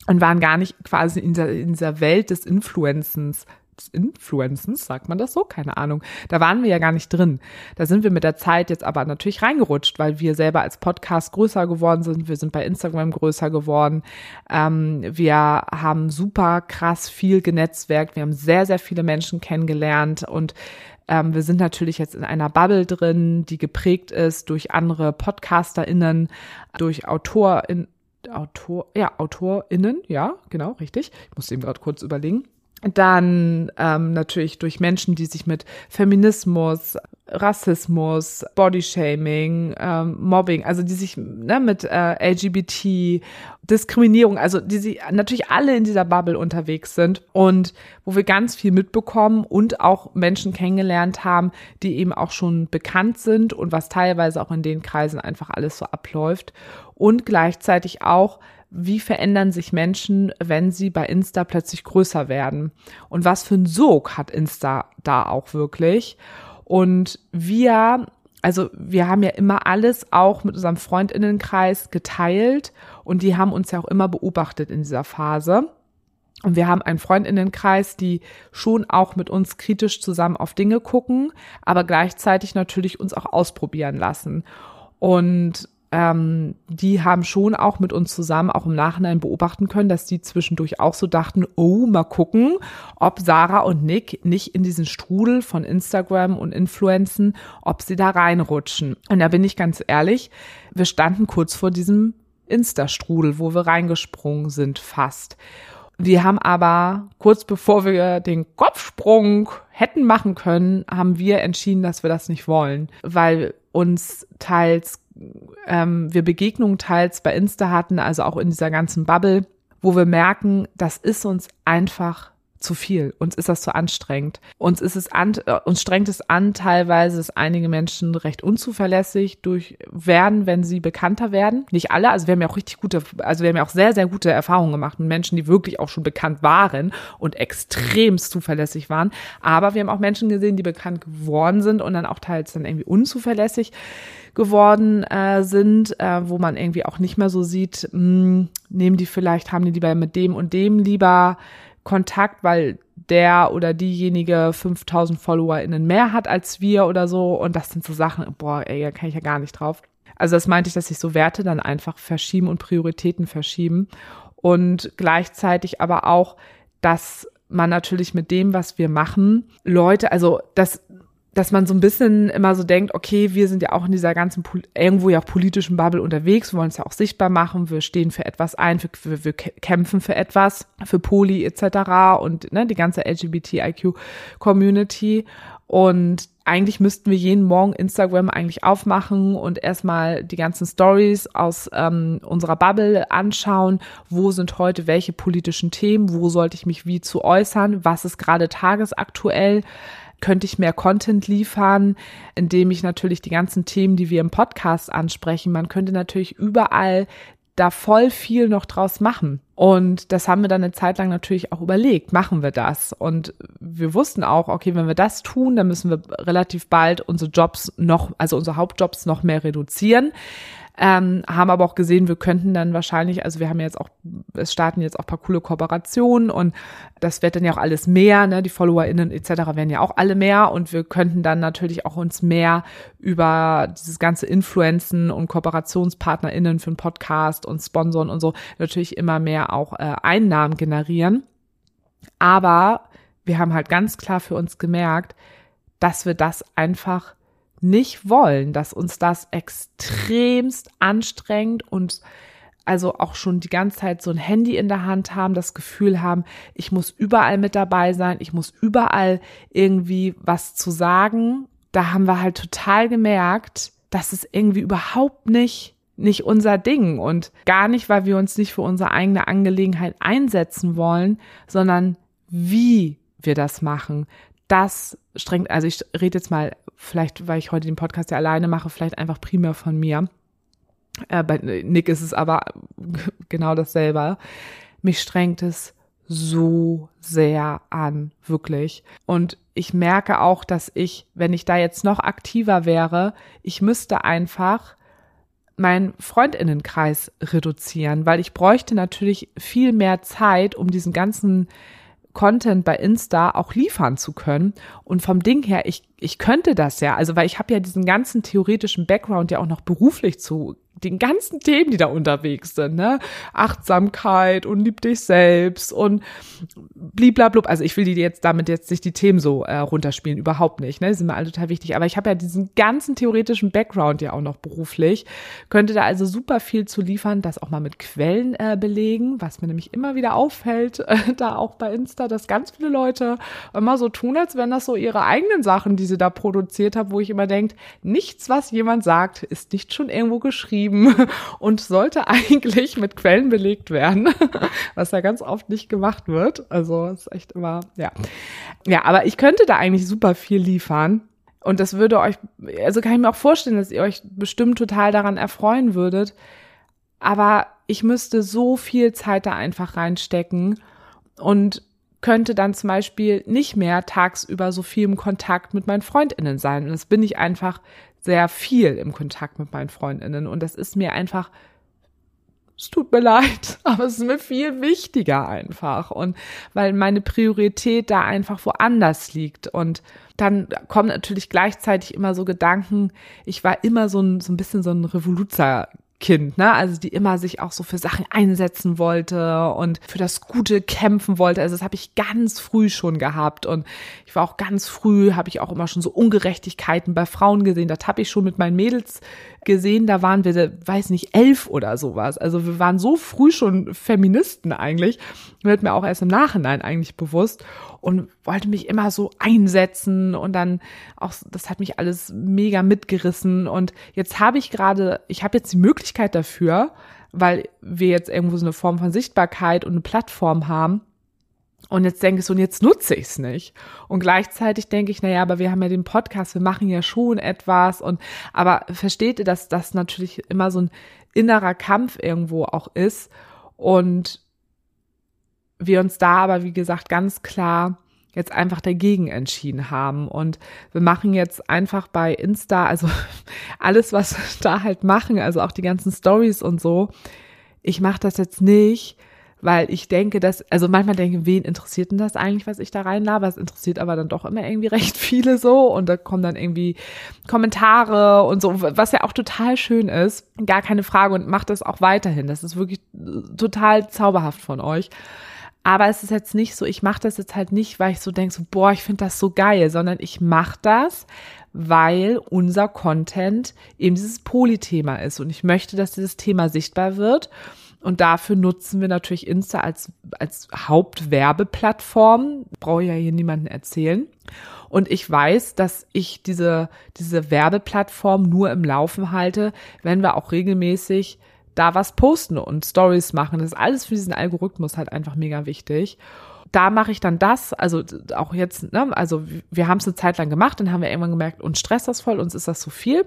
und waren gar nicht quasi in dieser, in dieser Welt des Influencens Influencens, sagt man das so? Keine Ahnung. Da waren wir ja gar nicht drin. Da sind wir mit der Zeit jetzt aber natürlich reingerutscht, weil wir selber als Podcast größer geworden sind. Wir sind bei Instagram größer geworden. Ähm, wir haben super krass viel genetzwerkt. Wir haben sehr, sehr viele Menschen kennengelernt und ähm, wir sind natürlich jetzt in einer Bubble drin, die geprägt ist durch andere PodcasterInnen, durch AutorInnen, Autor, ja, AutorInnen, ja, genau, richtig. Ich musste eben gerade kurz überlegen dann ähm, natürlich durch Menschen, die sich mit Feminismus, Rassismus, Bodyshaming, ähm, Mobbing, also die sich ne, mit äh, LGBT, Diskriminierung, also die sie natürlich alle in dieser Bubble unterwegs sind und wo wir ganz viel mitbekommen und auch Menschen kennengelernt haben, die eben auch schon bekannt sind und was teilweise auch in den Kreisen einfach alles so abläuft und gleichzeitig auch wie verändern sich Menschen, wenn sie bei Insta plötzlich größer werden? Und was für ein Sog hat Insta da auch wirklich? Und wir, also wir haben ja immer alles auch mit unserem Freundinnenkreis geteilt und die haben uns ja auch immer beobachtet in dieser Phase. Und wir haben einen Freundinnenkreis, die schon auch mit uns kritisch zusammen auf Dinge gucken, aber gleichzeitig natürlich uns auch ausprobieren lassen. Und ähm, die haben schon auch mit uns zusammen auch im Nachhinein beobachten können, dass die zwischendurch auch so dachten, oh, mal gucken, ob Sarah und Nick nicht in diesen Strudel von Instagram und Influenzen, ob sie da reinrutschen. Und da bin ich ganz ehrlich, wir standen kurz vor diesem Insta-Strudel, wo wir reingesprungen sind fast. Wir haben aber kurz bevor wir den Kopfsprung hätten machen können, haben wir entschieden, dass wir das nicht wollen, weil uns teils ähm, wir Begegnungen teils bei Insta hatten, also auch in dieser ganzen Bubble, wo wir merken, das ist uns einfach zu viel. Uns ist das zu anstrengend. Uns ist es an, äh, uns strengt es an, teilweise, dass einige Menschen recht unzuverlässig durch werden, wenn sie bekannter werden. Nicht alle, also wir haben ja auch richtig gute, also wir haben ja auch sehr, sehr gute Erfahrungen gemacht mit Menschen, die wirklich auch schon bekannt waren und extremst zuverlässig waren. Aber wir haben auch Menschen gesehen, die bekannt geworden sind und dann auch teils dann irgendwie unzuverlässig geworden äh, sind, äh, wo man irgendwie auch nicht mehr so sieht, mh, hm, nehmen die vielleicht, haben die lieber mit dem und dem lieber Kontakt, weil der oder diejenige 5000 FollowerInnen mehr hat als wir oder so. Und das sind so Sachen, boah, ey, da kann ich ja gar nicht drauf. Also das meinte ich, dass sich so Werte dann einfach verschieben und Prioritäten verschieben. Und gleichzeitig aber auch, dass man natürlich mit dem, was wir machen, Leute, also das dass man so ein bisschen immer so denkt, okay, wir sind ja auch in dieser ganzen, irgendwo ja auch politischen Bubble unterwegs, wollen es ja auch sichtbar machen, wir stehen für etwas ein, wir, wir, wir kämpfen für etwas, für Poli etc. und ne, die ganze LGBTIQ-Community. Und eigentlich müssten wir jeden Morgen Instagram eigentlich aufmachen und erstmal die ganzen Stories aus ähm, unserer Bubble anschauen. Wo sind heute welche politischen Themen? Wo sollte ich mich wie zu äußern? Was ist gerade tagesaktuell? Könnte ich mehr Content liefern, indem ich natürlich die ganzen Themen, die wir im Podcast ansprechen, man könnte natürlich überall da voll viel noch draus machen. Und das haben wir dann eine Zeit lang natürlich auch überlegt, machen wir das? Und wir wussten auch, okay, wenn wir das tun, dann müssen wir relativ bald unsere Jobs noch, also unsere Hauptjobs noch mehr reduzieren ähm, haben aber auch gesehen, wir könnten dann wahrscheinlich, also wir haben jetzt auch, es starten jetzt auch paar coole Kooperationen und das wird dann ja auch alles mehr, ne, die FollowerInnen etc. werden ja auch alle mehr und wir könnten dann natürlich auch uns mehr über dieses ganze Influenzen und KooperationspartnerInnen für einen Podcast und Sponsoren und so natürlich immer mehr auch äh, Einnahmen generieren. Aber wir haben halt ganz klar für uns gemerkt, dass wir das einfach nicht wollen, dass uns das extremst anstrengt und also auch schon die ganze Zeit so ein Handy in der Hand haben, das Gefühl haben, ich muss überall mit dabei sein, ich muss überall irgendwie was zu sagen. Da haben wir halt total gemerkt, dass es irgendwie überhaupt nicht nicht unser Ding und gar nicht, weil wir uns nicht für unsere eigene Angelegenheit einsetzen wollen, sondern wie wir das machen. Das strengt, also ich rede jetzt mal vielleicht, weil ich heute den Podcast ja alleine mache, vielleicht einfach primär von mir. Äh, bei Nick ist es aber genau dasselbe. Mich strengt es so sehr an, wirklich. Und ich merke auch, dass ich, wenn ich da jetzt noch aktiver wäre, ich müsste einfach meinen Freundinnenkreis reduzieren, weil ich bräuchte natürlich viel mehr Zeit, um diesen ganzen Content bei Insta auch liefern zu können. Und vom Ding her, ich, ich könnte das ja, also weil ich habe ja diesen ganzen theoretischen Background ja auch noch beruflich zu den ganzen Themen, die da unterwegs sind, ne? Achtsamkeit und lieb dich selbst und bliblablub. Also ich will die jetzt damit jetzt nicht die Themen so äh, runterspielen, überhaupt nicht, ne? Die sind mir alle total wichtig. Aber ich habe ja diesen ganzen theoretischen Background ja auch noch beruflich, könnte da also super viel zu liefern, das auch mal mit Quellen äh, belegen, was mir nämlich immer wieder auffällt, äh, da auch bei Insta, dass ganz viele Leute immer so tun, als wären das so ihre eigenen Sachen, die sie da produziert haben, wo ich immer denke, nichts, was jemand sagt, ist nicht schon irgendwo geschrieben geschrieben und sollte eigentlich mit Quellen belegt werden, was ja ganz oft nicht gemacht wird. Also ist echt immer, ja. Ja, aber ich könnte da eigentlich super viel liefern. Und das würde euch, also kann ich mir auch vorstellen, dass ihr euch bestimmt total daran erfreuen würdet. Aber ich müsste so viel Zeit da einfach reinstecken und könnte dann zum Beispiel nicht mehr tagsüber so viel im Kontakt mit meinen FreundInnen sein. Und das bin ich einfach sehr viel im Kontakt mit meinen Freundinnen. Und das ist mir einfach es tut mir leid, aber es ist mir viel wichtiger einfach. Und weil meine Priorität da einfach woanders liegt. Und dann kommen natürlich gleichzeitig immer so Gedanken, ich war immer so ein, so ein bisschen so ein Revoluzer Kind, ne? Also die immer sich auch so für Sachen einsetzen wollte und für das Gute kämpfen wollte. Also das habe ich ganz früh schon gehabt und ich war auch ganz früh, habe ich auch immer schon so Ungerechtigkeiten bei Frauen gesehen. Das habe ich schon mit meinen Mädels gesehen. Da waren wir, weiß nicht, elf oder sowas. Also wir waren so früh schon Feministen eigentlich. Wird mir auch erst im Nachhinein eigentlich bewusst und wollte mich immer so einsetzen und dann auch, das hat mich alles mega mitgerissen und jetzt habe ich gerade, ich habe jetzt die Möglichkeit dafür, weil wir jetzt irgendwo so eine Form von Sichtbarkeit und eine Plattform haben. Und jetzt denke ich so, und jetzt nutze ich es nicht. Und gleichzeitig denke ich, naja, aber wir haben ja den Podcast, wir machen ja schon etwas. Und aber versteht ihr, dass das natürlich immer so ein innerer Kampf irgendwo auch ist. Und wir uns da aber, wie gesagt, ganz klar jetzt einfach dagegen entschieden haben. Und wir machen jetzt einfach bei Insta, also alles, was wir da halt machen, also auch die ganzen Stories und so. Ich mache das jetzt nicht, weil ich denke, dass, also manchmal denke, wen interessiert denn das eigentlich, was ich da reinlabe? Es interessiert aber dann doch immer irgendwie recht viele so und da kommen dann irgendwie Kommentare und so, was ja auch total schön ist. Gar keine Frage und macht das auch weiterhin. Das ist wirklich total zauberhaft von euch. Aber es ist jetzt nicht so, ich mache das jetzt halt nicht, weil ich so denke, so, boah, ich finde das so geil, sondern ich mache das, weil unser Content eben dieses Polythema ist. Und ich möchte, dass dieses Thema sichtbar wird. Und dafür nutzen wir natürlich Insta als, als Hauptwerbeplattform. Brauche ja hier niemanden erzählen. Und ich weiß, dass ich diese, diese Werbeplattform nur im Laufen halte, wenn wir auch regelmäßig da was posten und Stories machen. Das ist alles für diesen Algorithmus halt einfach mega wichtig. Da mache ich dann das, also auch jetzt, ne, also wir haben es eine Zeit lang gemacht, dann haben wir irgendwann gemerkt, uns stresst das voll, uns ist das zu viel.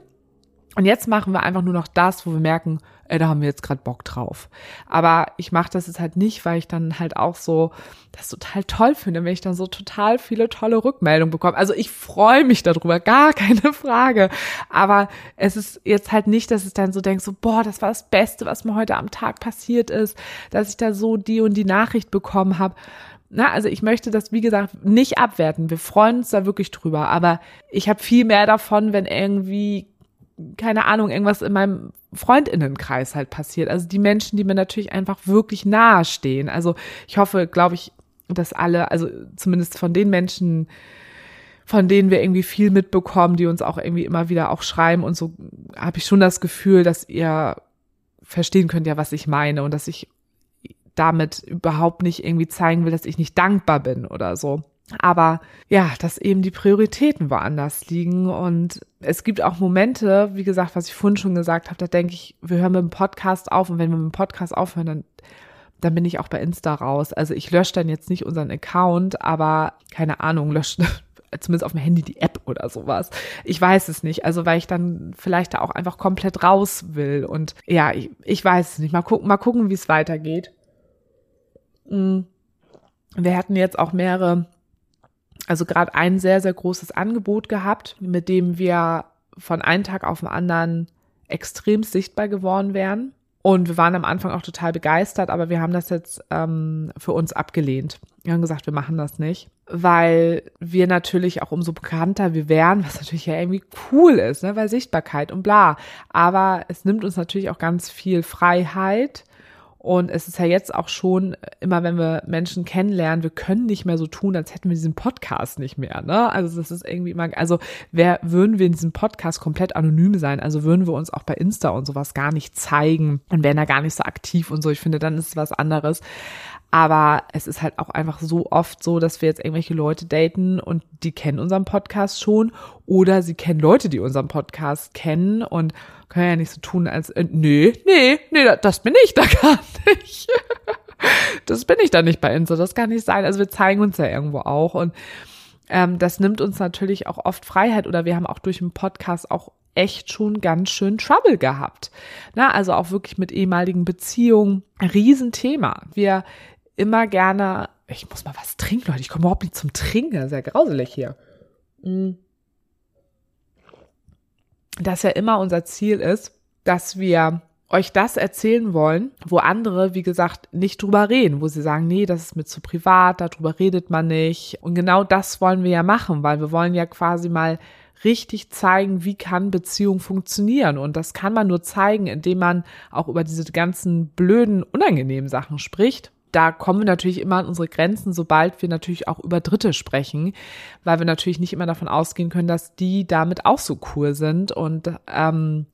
Und jetzt machen wir einfach nur noch das, wo wir merken, ey, da haben wir jetzt gerade Bock drauf. Aber ich mache das jetzt halt nicht, weil ich dann halt auch so das total toll finde, wenn ich dann so total viele tolle Rückmeldungen bekomme. Also ich freue mich darüber, gar keine Frage. Aber es ist jetzt halt nicht, dass ich dann so denke, so, boah, das war das Beste, was mir heute am Tag passiert ist, dass ich da so die und die Nachricht bekommen habe. Na, also ich möchte das, wie gesagt, nicht abwerten. Wir freuen uns da wirklich drüber. Aber ich habe viel mehr davon, wenn irgendwie keine Ahnung, irgendwas in meinem Freundinnenkreis halt passiert. Also die Menschen, die mir natürlich einfach wirklich nahe stehen. Also ich hoffe, glaube ich, dass alle, also zumindest von den Menschen, von denen wir irgendwie viel mitbekommen, die uns auch irgendwie immer wieder auch schreiben und so, habe ich schon das Gefühl, dass ihr verstehen könnt ja, was ich meine und dass ich damit überhaupt nicht irgendwie zeigen will, dass ich nicht dankbar bin oder so. Aber ja, dass eben die Prioritäten woanders liegen. Und es gibt auch Momente, wie gesagt, was ich vorhin schon gesagt habe, da denke ich, wir hören mit dem Podcast auf und wenn wir mit dem Podcast aufhören, dann, dann bin ich auch bei Insta raus. Also ich lösche dann jetzt nicht unseren Account, aber keine Ahnung, lösche zumindest auf dem Handy die App oder sowas. Ich weiß es nicht. Also weil ich dann vielleicht da auch einfach komplett raus will. Und ja, ich, ich weiß es nicht. Mal gucken, mal gucken, wie es weitergeht. Mm. Wir hatten jetzt auch mehrere also gerade ein sehr, sehr großes Angebot gehabt, mit dem wir von einem Tag auf den anderen extrem sichtbar geworden wären. Und wir waren am Anfang auch total begeistert, aber wir haben das jetzt ähm, für uns abgelehnt. Wir haben gesagt, wir machen das nicht, weil wir natürlich auch umso bekannter wir wären, was natürlich ja irgendwie cool ist, ne? weil Sichtbarkeit und bla. Aber es nimmt uns natürlich auch ganz viel Freiheit und es ist ja jetzt auch schon, immer wenn wir Menschen kennenlernen, wir können nicht mehr so tun, als hätten wir diesen Podcast nicht mehr. Ne? Also das ist irgendwie immer, also wer würden wir in diesem Podcast komplett anonym sein? Also würden wir uns auch bei Insta und sowas gar nicht zeigen und wären da gar nicht so aktiv und so. Ich finde, dann ist es was anderes. Aber es ist halt auch einfach so oft so, dass wir jetzt irgendwelche Leute daten und die kennen unseren Podcast schon oder sie kennen Leute, die unseren Podcast kennen und können ja nicht so tun, als, äh, nee, nee, nee, das bin ich da gar nicht. das bin ich da nicht bei Insta, das kann nicht sein. Also wir zeigen uns ja irgendwo auch und ähm, das nimmt uns natürlich auch oft Freiheit oder wir haben auch durch den Podcast auch echt schon ganz schön Trouble gehabt. Na, also auch wirklich mit ehemaligen Beziehungen. Riesenthema. Wir immer gerne, ich muss mal was trinken, Leute, ich komme überhaupt nicht zum Trinken, sehr grauselig hier. Mm. Dass ja immer unser Ziel ist, dass wir euch das erzählen wollen, wo andere, wie gesagt, nicht drüber reden, wo sie sagen, nee, das ist mir zu privat, darüber redet man nicht. Und genau das wollen wir ja machen, weil wir wollen ja quasi mal richtig zeigen, wie kann Beziehung funktionieren. Und das kann man nur zeigen, indem man auch über diese ganzen blöden, unangenehmen Sachen spricht da kommen wir natürlich immer an unsere Grenzen, sobald wir natürlich auch über Dritte sprechen, weil wir natürlich nicht immer davon ausgehen können, dass die damit auch so cool sind. Und ähm,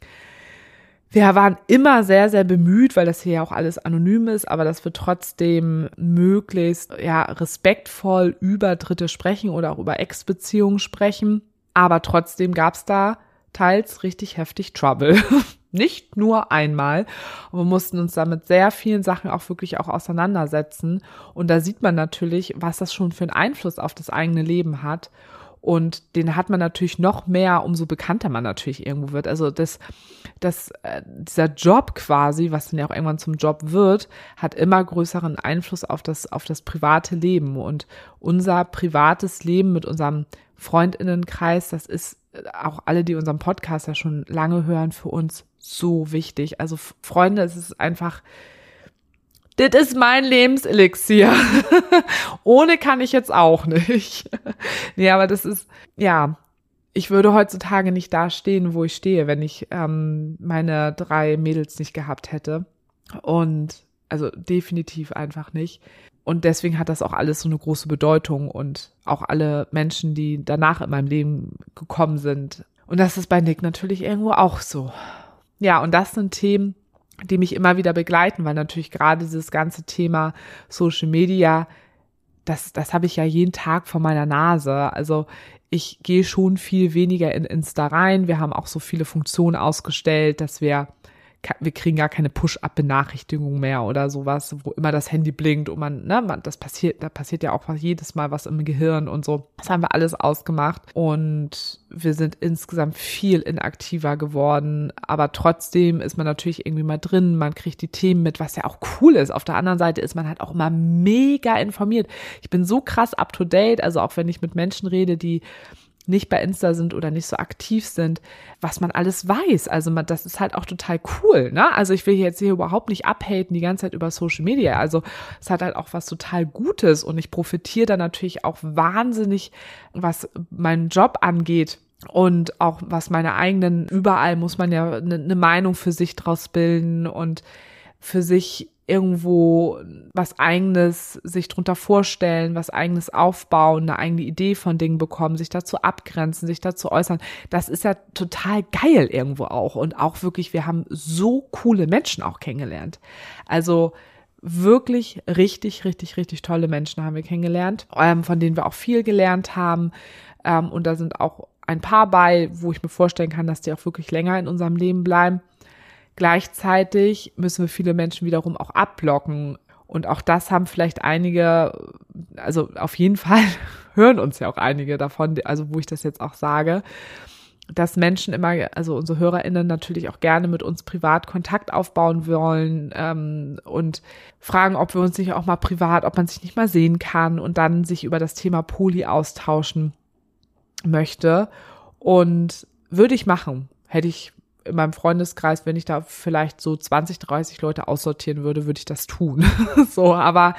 wir waren immer sehr, sehr bemüht, weil das hier ja auch alles anonym ist, aber dass wir trotzdem möglichst ja respektvoll über Dritte sprechen oder auch über Ex-Beziehungen sprechen. Aber trotzdem gab es da teils richtig heftig Trouble. Nicht nur einmal. Und wir mussten uns damit sehr vielen Sachen auch wirklich auch auseinandersetzen. Und da sieht man natürlich, was das schon für einen Einfluss auf das eigene Leben hat. Und den hat man natürlich noch mehr, umso bekannter man natürlich irgendwo wird. Also das, das, äh, dieser Job quasi, was dann ja auch irgendwann zum Job wird, hat immer größeren Einfluss auf das, auf das private Leben. Und unser privates Leben mit unserem Freundinnenkreis, das ist auch alle, die unseren Podcast ja schon lange hören, für uns so wichtig. Also Freunde, es ist einfach, das ist mein Lebenselixier. Ohne kann ich jetzt auch nicht. nee, aber das ist, ja, ich würde heutzutage nicht da stehen, wo ich stehe, wenn ich ähm, meine drei Mädels nicht gehabt hätte. Und also definitiv einfach nicht. Und deswegen hat das auch alles so eine große Bedeutung und auch alle Menschen, die danach in meinem Leben gekommen sind. Und das ist bei Nick natürlich irgendwo auch so. Ja, und das sind Themen, die mich immer wieder begleiten, weil natürlich gerade dieses ganze Thema Social Media, das, das habe ich ja jeden Tag vor meiner Nase. Also ich gehe schon viel weniger in Insta rein. Wir haben auch so viele Funktionen ausgestellt, dass wir wir kriegen gar keine Push-up-Benachrichtigung mehr oder sowas, wo immer das Handy blinkt und man, ne, man, das passiert, da passiert ja auch jedes Mal was im Gehirn und so. Das haben wir alles ausgemacht und wir sind insgesamt viel inaktiver geworden, aber trotzdem ist man natürlich irgendwie mal drin, man kriegt die Themen mit, was ja auch cool ist. Auf der anderen Seite ist man halt auch immer mega informiert. Ich bin so krass up to date, also auch wenn ich mit Menschen rede, die nicht bei Insta sind oder nicht so aktiv sind, was man alles weiß. Also man, das ist halt auch total cool. Ne? Also ich will jetzt hier überhaupt nicht abhaten die ganze Zeit über Social Media. Also es hat halt auch was total Gutes und ich profitiere da natürlich auch wahnsinnig, was meinen Job angeht. Und auch was meine eigenen, überall muss man ja eine, eine Meinung für sich draus bilden und für sich irgendwo was eigenes sich drunter vorstellen, was eigenes aufbauen, eine eigene Idee von Dingen bekommen, sich dazu abgrenzen, sich dazu äußern. Das ist ja total geil irgendwo auch. Und auch wirklich, wir haben so coole Menschen auch kennengelernt. Also wirklich richtig, richtig, richtig tolle Menschen haben wir kennengelernt, ähm, von denen wir auch viel gelernt haben. Ähm, und da sind auch ein paar bei, wo ich mir vorstellen kann, dass die auch wirklich länger in unserem Leben bleiben. Gleichzeitig müssen wir viele Menschen wiederum auch abblocken. Und auch das haben vielleicht einige, also auf jeden Fall hören uns ja auch einige davon, also wo ich das jetzt auch sage, dass Menschen immer, also unsere HörerInnen natürlich auch gerne mit uns privat Kontakt aufbauen wollen ähm, und fragen, ob wir uns nicht auch mal privat, ob man sich nicht mal sehen kann und dann sich über das Thema Poli austauschen möchte. Und würde ich machen, hätte ich in meinem Freundeskreis, wenn ich da vielleicht so 20, 30 Leute aussortieren würde, würde ich das tun. so, aber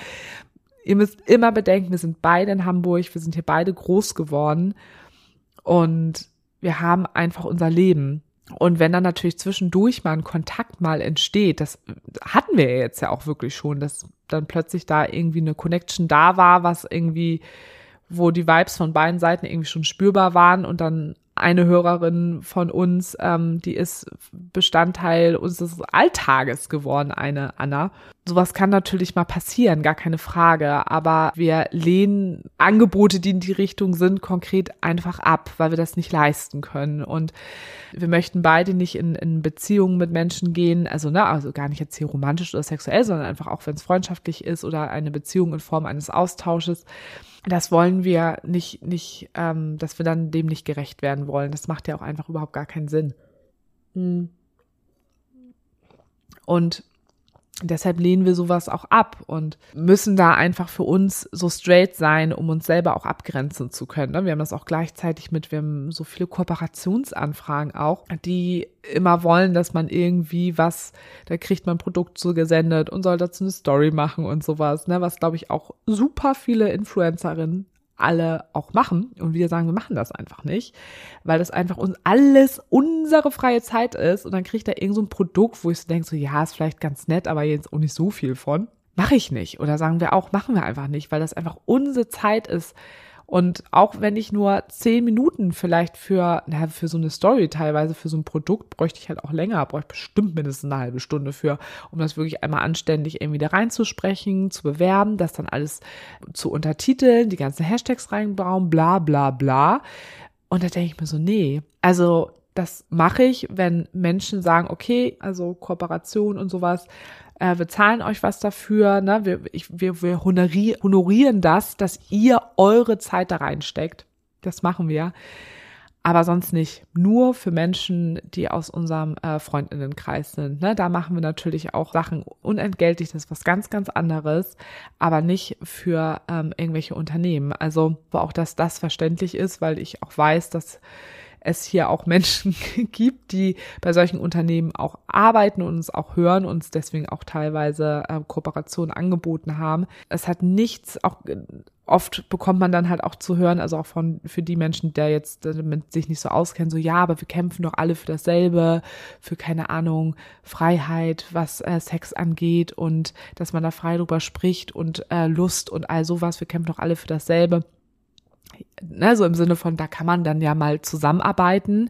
ihr müsst immer bedenken, wir sind beide in Hamburg, wir sind hier beide groß geworden und wir haben einfach unser Leben. Und wenn dann natürlich zwischendurch mal ein Kontakt mal entsteht, das hatten wir jetzt ja auch wirklich schon, dass dann plötzlich da irgendwie eine Connection da war, was irgendwie, wo die Vibes von beiden Seiten irgendwie schon spürbar waren und dann eine Hörerin von uns, ähm, die ist Bestandteil unseres Alltages geworden, eine Anna. Sowas kann natürlich mal passieren, gar keine Frage. Aber wir lehnen Angebote, die in die Richtung sind, konkret einfach ab, weil wir das nicht leisten können. Und wir möchten beide nicht in, in Beziehungen mit Menschen gehen, also ne, also gar nicht jetzt hier romantisch oder sexuell, sondern einfach auch, wenn es freundschaftlich ist oder eine Beziehung in Form eines Austausches das wollen wir nicht, nicht, ähm, dass wir dann dem nicht gerecht werden wollen. Das macht ja auch einfach überhaupt gar keinen Sinn. Hm. Und deshalb lehnen wir sowas auch ab und müssen da einfach für uns so straight sein, um uns selber auch abgrenzen zu können. Ne? Wir haben das auch gleichzeitig mit, wir haben so viele Kooperationsanfragen auch, die immer wollen, dass man irgendwie was, da kriegt man ein Produkt zugesendet und soll dazu eine Story machen und sowas, ne? was glaube ich auch super viele Influencerinnen alle auch machen. Und wir sagen, wir machen das einfach nicht, weil das einfach uns alles unsere freie Zeit ist. Und dann kriegt er irgend so ein Produkt, wo ich so denke, so, ja, ist vielleicht ganz nett, aber jetzt auch nicht so viel von. Mache ich nicht. Oder sagen wir auch, machen wir einfach nicht, weil das einfach unsere Zeit ist, und auch wenn ich nur zehn Minuten vielleicht für, na, für so eine Story teilweise, für so ein Produkt bräuchte ich halt auch länger, bräuchte bestimmt mindestens eine halbe Stunde für, um das wirklich einmal anständig irgendwie da reinzusprechen, zu bewerben, das dann alles zu untertiteln, die ganzen Hashtags reinbauen, bla bla bla. Und da denke ich mir so, nee, also das mache ich, wenn Menschen sagen, okay, also Kooperation und sowas, äh, wir zahlen euch was dafür, ne? wir, ich, wir, wir honorieren das, dass ihr eure Zeit da reinsteckt. Das machen wir. Aber sonst nicht. Nur für Menschen, die aus unserem äh, Freundinnenkreis sind. Ne? Da machen wir natürlich auch Sachen unentgeltlich, das ist was ganz, ganz anderes, aber nicht für ähm, irgendwelche Unternehmen. Also, wo auch, dass das verständlich ist, weil ich auch weiß, dass es hier auch Menschen gibt, die bei solchen Unternehmen auch arbeiten und uns auch hören und uns deswegen auch teilweise äh, Kooperationen angeboten haben. Es hat nichts, auch oft bekommt man dann halt auch zu hören, also auch von für die Menschen, die jetzt damit sich nicht so auskennen, so ja, aber wir kämpfen doch alle für dasselbe, für keine Ahnung Freiheit, was äh, Sex angeht und dass man da frei drüber spricht und äh, Lust und all sowas. Wir kämpfen doch alle für dasselbe ne, so im Sinne von, da kann man dann ja mal zusammenarbeiten.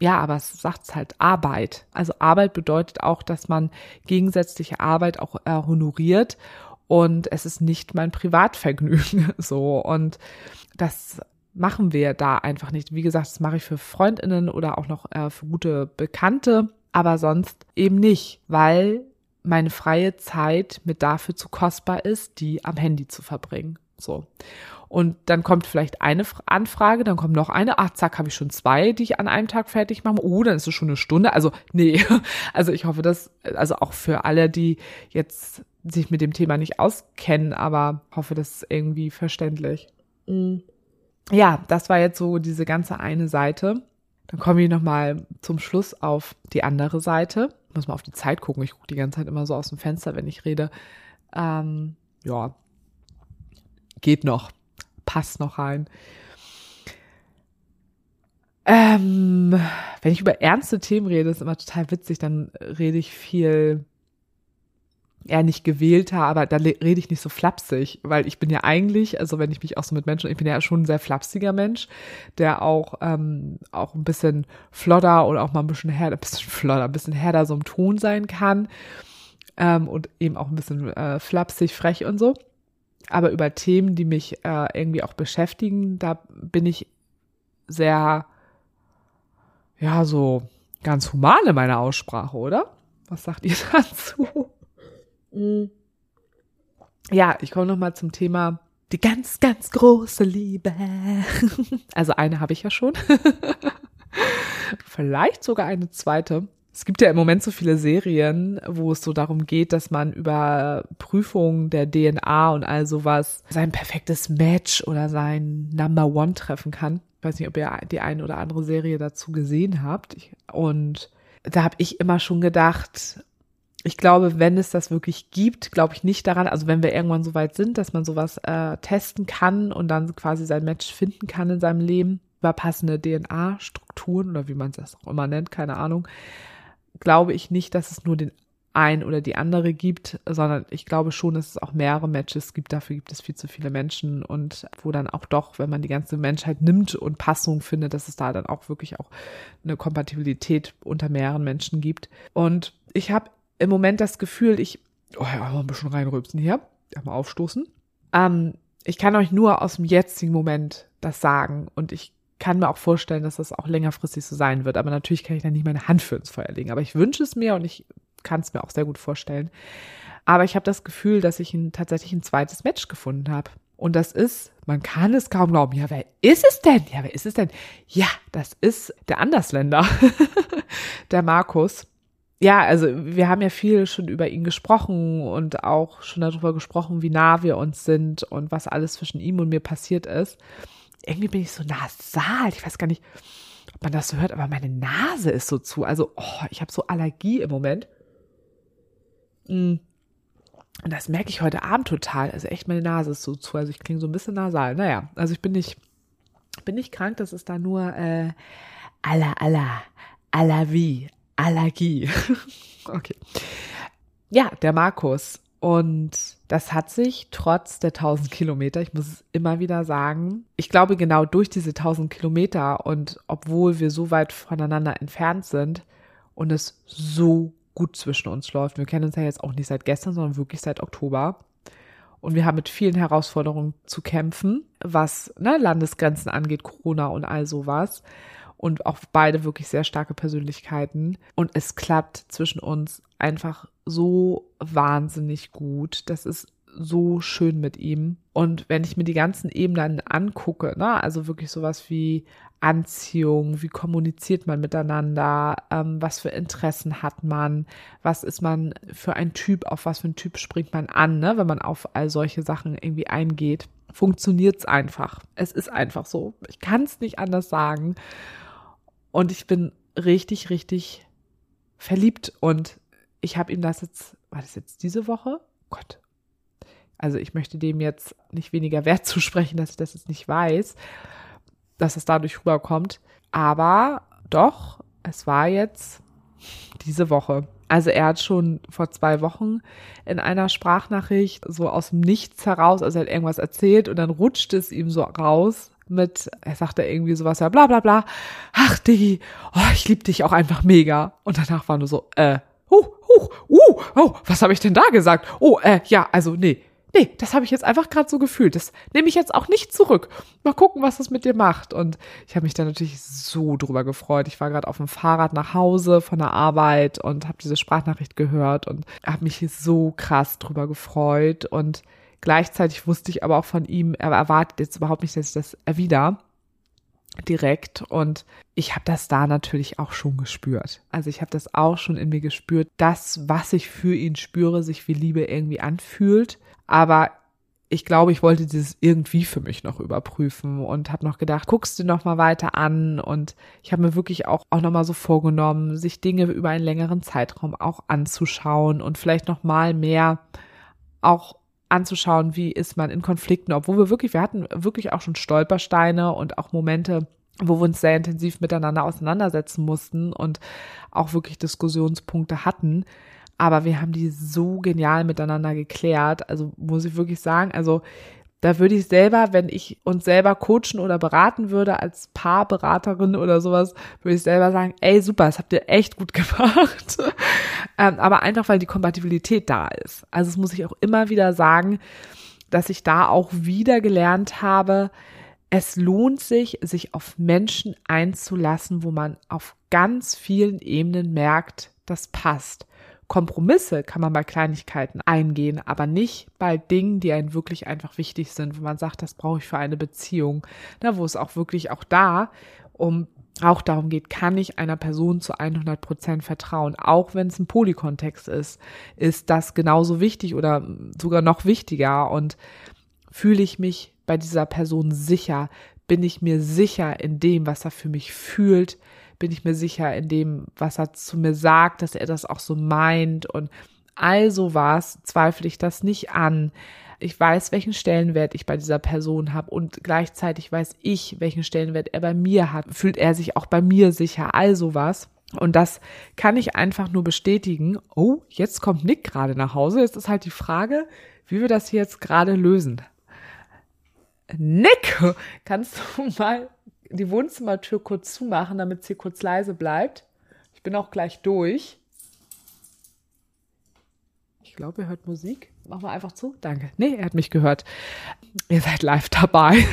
Ja, aber es sagt halt Arbeit. Also Arbeit bedeutet auch, dass man gegensätzliche Arbeit auch äh, honoriert und es ist nicht mein Privatvergnügen so und das machen wir da einfach nicht. Wie gesagt, das mache ich für Freundinnen oder auch noch äh, für gute Bekannte aber sonst eben nicht, weil meine freie Zeit mit dafür zu kostbar ist, die am Handy zu verbringen. So. Und dann kommt vielleicht eine Anfrage, dann kommt noch eine, ach zack, habe ich schon zwei, die ich an einem Tag fertig mache. Oh, dann ist es schon eine Stunde. Also, nee. Also ich hoffe, dass, also auch für alle, die jetzt sich mit dem Thema nicht auskennen, aber hoffe, das ist irgendwie verständlich. Mhm. Ja, das war jetzt so diese ganze eine Seite. Dann komme ich nochmal zum Schluss auf die andere Seite. Muss mal auf die Zeit gucken. Ich gucke die ganze Zeit immer so aus dem Fenster, wenn ich rede. Ähm, ja, geht noch passt noch rein. Ähm, wenn ich über ernste Themen rede, ist immer total witzig, dann rede ich viel eher nicht gewählter, aber dann rede ich nicht so flapsig, weil ich bin ja eigentlich, also wenn ich mich auch so mit Menschen, ich bin ja schon ein sehr flapsiger Mensch, der auch ähm, auch ein bisschen flodder oder auch mal ein bisschen härter, ein bisschen flodder, ein bisschen härter so im Ton sein kann ähm, und eben auch ein bisschen äh, flapsig, frech und so aber über Themen, die mich äh, irgendwie auch beschäftigen, da bin ich sehr, ja, so ganz human in meiner Aussprache, oder? Was sagt ihr dazu? Mhm. Ja, ich komme nochmal zum Thema die ganz, ganz große Liebe. Also eine habe ich ja schon. Vielleicht sogar eine zweite. Es gibt ja im Moment so viele Serien, wo es so darum geht, dass man über Prüfungen der DNA und all sowas sein perfektes Match oder sein Number One treffen kann. Ich weiß nicht, ob ihr die eine oder andere Serie dazu gesehen habt. Und da habe ich immer schon gedacht, ich glaube, wenn es das wirklich gibt, glaube ich nicht daran, also wenn wir irgendwann so weit sind, dass man sowas äh, testen kann und dann quasi sein Match finden kann in seinem Leben über passende DNA-Strukturen oder wie man es auch immer nennt, keine Ahnung, glaube ich nicht, dass es nur den ein oder die andere gibt, sondern ich glaube schon, dass es auch mehrere Matches gibt. Dafür gibt es viel zu viele Menschen und wo dann auch doch, wenn man die ganze Menschheit nimmt und Passung findet, dass es da dann auch wirklich auch eine Kompatibilität unter mehreren Menschen gibt. Und ich habe im Moment das Gefühl, ich, oh ja, mal ein bisschen reinrübsen hier, mal aufstoßen. Ähm, ich kann euch nur aus dem jetzigen Moment das sagen und ich kann mir auch vorstellen, dass das auch längerfristig so sein wird. Aber natürlich kann ich da nicht meine Hand für ins Feuer legen. Aber ich wünsche es mir und ich kann es mir auch sehr gut vorstellen. Aber ich habe das Gefühl, dass ich ein, tatsächlich ein zweites Match gefunden habe. Und das ist, man kann es kaum glauben. Ja, wer ist es denn? Ja, wer ist es denn? Ja, das ist der Andersländer, der Markus. Ja, also wir haben ja viel schon über ihn gesprochen und auch schon darüber gesprochen, wie nah wir uns sind und was alles zwischen ihm und mir passiert ist irgendwie bin ich so nasal. Ich weiß gar nicht, ob man das so hört, aber meine Nase ist so zu. Also, oh, ich habe so Allergie im Moment. Mm. Und das merke ich heute Abend total. Also echt, meine Nase ist so zu. Also ich klinge so ein bisschen nasal. Naja, also ich bin nicht, bin nicht krank. Das ist da nur äh, aller, aller, aller wie, Allergie. okay. Ja, der Markus. Und das hat sich trotz der 1000 Kilometer, ich muss es immer wieder sagen, ich glaube genau durch diese 1000 Kilometer und obwohl wir so weit voneinander entfernt sind und es so gut zwischen uns läuft, wir kennen uns ja jetzt auch nicht seit gestern, sondern wirklich seit Oktober. Und wir haben mit vielen Herausforderungen zu kämpfen, was ne, Landesgrenzen angeht, Corona und all sowas. Und auch beide wirklich sehr starke Persönlichkeiten. Und es klappt zwischen uns einfach so wahnsinnig gut. Das ist so schön mit ihm. Und wenn ich mir die ganzen Ebenen angucke, ne, also wirklich sowas wie Anziehung, wie kommuniziert man miteinander, ähm, was für Interessen hat man, was ist man für ein Typ, auf was für ein Typ springt man an, ne, wenn man auf all solche Sachen irgendwie eingeht, funktioniert's einfach. Es ist einfach so. Ich kann es nicht anders sagen. Und ich bin richtig, richtig verliebt und ich habe ihm das jetzt, war das jetzt diese Woche? Gott. Also ich möchte dem jetzt nicht weniger Wert zusprechen, dass ich das jetzt nicht weiß, dass es dadurch rüberkommt. Aber doch, es war jetzt diese Woche. Also er hat schon vor zwei Wochen in einer Sprachnachricht so aus dem Nichts heraus, also er hat irgendwas erzählt und dann rutscht es ihm so raus mit, er sagte irgendwie sowas, ja bla bla bla, ach Diggi, oh, ich lieb dich auch einfach mega. Und danach war nur so, äh, huh, huh, uh, oh, was habe ich denn da gesagt? Oh, äh, ja, also nee, nee, das habe ich jetzt einfach gerade so gefühlt. Das nehme ich jetzt auch nicht zurück. Mal gucken, was das mit dir macht. Und ich habe mich da natürlich so drüber gefreut. Ich war gerade auf dem Fahrrad nach Hause von der Arbeit und habe diese Sprachnachricht gehört und habe mich so krass drüber gefreut. Und gleichzeitig wusste ich aber auch von ihm, er erwartet jetzt überhaupt nicht, dass ich das erwider direkt und ich habe das da natürlich auch schon gespürt. Also ich habe das auch schon in mir gespürt, dass was ich für ihn spüre, sich wie Liebe irgendwie anfühlt, aber ich glaube, ich wollte dieses irgendwie für mich noch überprüfen und habe noch gedacht, guckst du noch mal weiter an und ich habe mir wirklich auch auch noch mal so vorgenommen, sich Dinge über einen längeren Zeitraum auch anzuschauen und vielleicht noch mal mehr auch anzuschauen, wie ist man in Konflikten, obwohl wir wirklich, wir hatten wirklich auch schon Stolpersteine und auch Momente, wo wir uns sehr intensiv miteinander auseinandersetzen mussten und auch wirklich Diskussionspunkte hatten. Aber wir haben die so genial miteinander geklärt. Also muss ich wirklich sagen, also da würde ich selber, wenn ich uns selber coachen oder beraten würde als Paarberaterin oder sowas, würde ich selber sagen, ey, super, das habt ihr echt gut gemacht. ähm, aber einfach, weil die Kompatibilität da ist. Also das muss ich auch immer wieder sagen, dass ich da auch wieder gelernt habe, es lohnt sich, sich auf Menschen einzulassen, wo man auf ganz vielen Ebenen merkt, das passt. Kompromisse kann man bei Kleinigkeiten eingehen, aber nicht bei Dingen, die einen wirklich einfach wichtig sind, wo man sagt, das brauche ich für eine Beziehung. Da, wo es auch wirklich auch da um auch darum geht, kann ich einer Person zu 100 Prozent vertrauen, auch wenn es ein Polykontext ist, ist das genauso wichtig oder sogar noch wichtiger und fühle ich mich bei dieser Person sicher, bin ich mir sicher in dem, was er für mich fühlt, bin ich mir sicher in dem, was er zu mir sagt, dass er das auch so meint und all sowas zweifle ich das nicht an. Ich weiß, welchen Stellenwert ich bei dieser Person habe und gleichzeitig weiß ich, welchen Stellenwert er bei mir hat. Fühlt er sich auch bei mir sicher, all sowas. Und das kann ich einfach nur bestätigen. Oh, jetzt kommt Nick gerade nach Hause. Jetzt ist halt die Frage, wie wir das hier jetzt gerade lösen. Nick, kannst du mal die Wohnzimmertür kurz zumachen, damit sie kurz leise bleibt. Ich bin auch gleich durch. Ich glaube, er hört Musik. Machen wir einfach zu. Danke. Nee, er hat mich gehört. Ihr seid live dabei.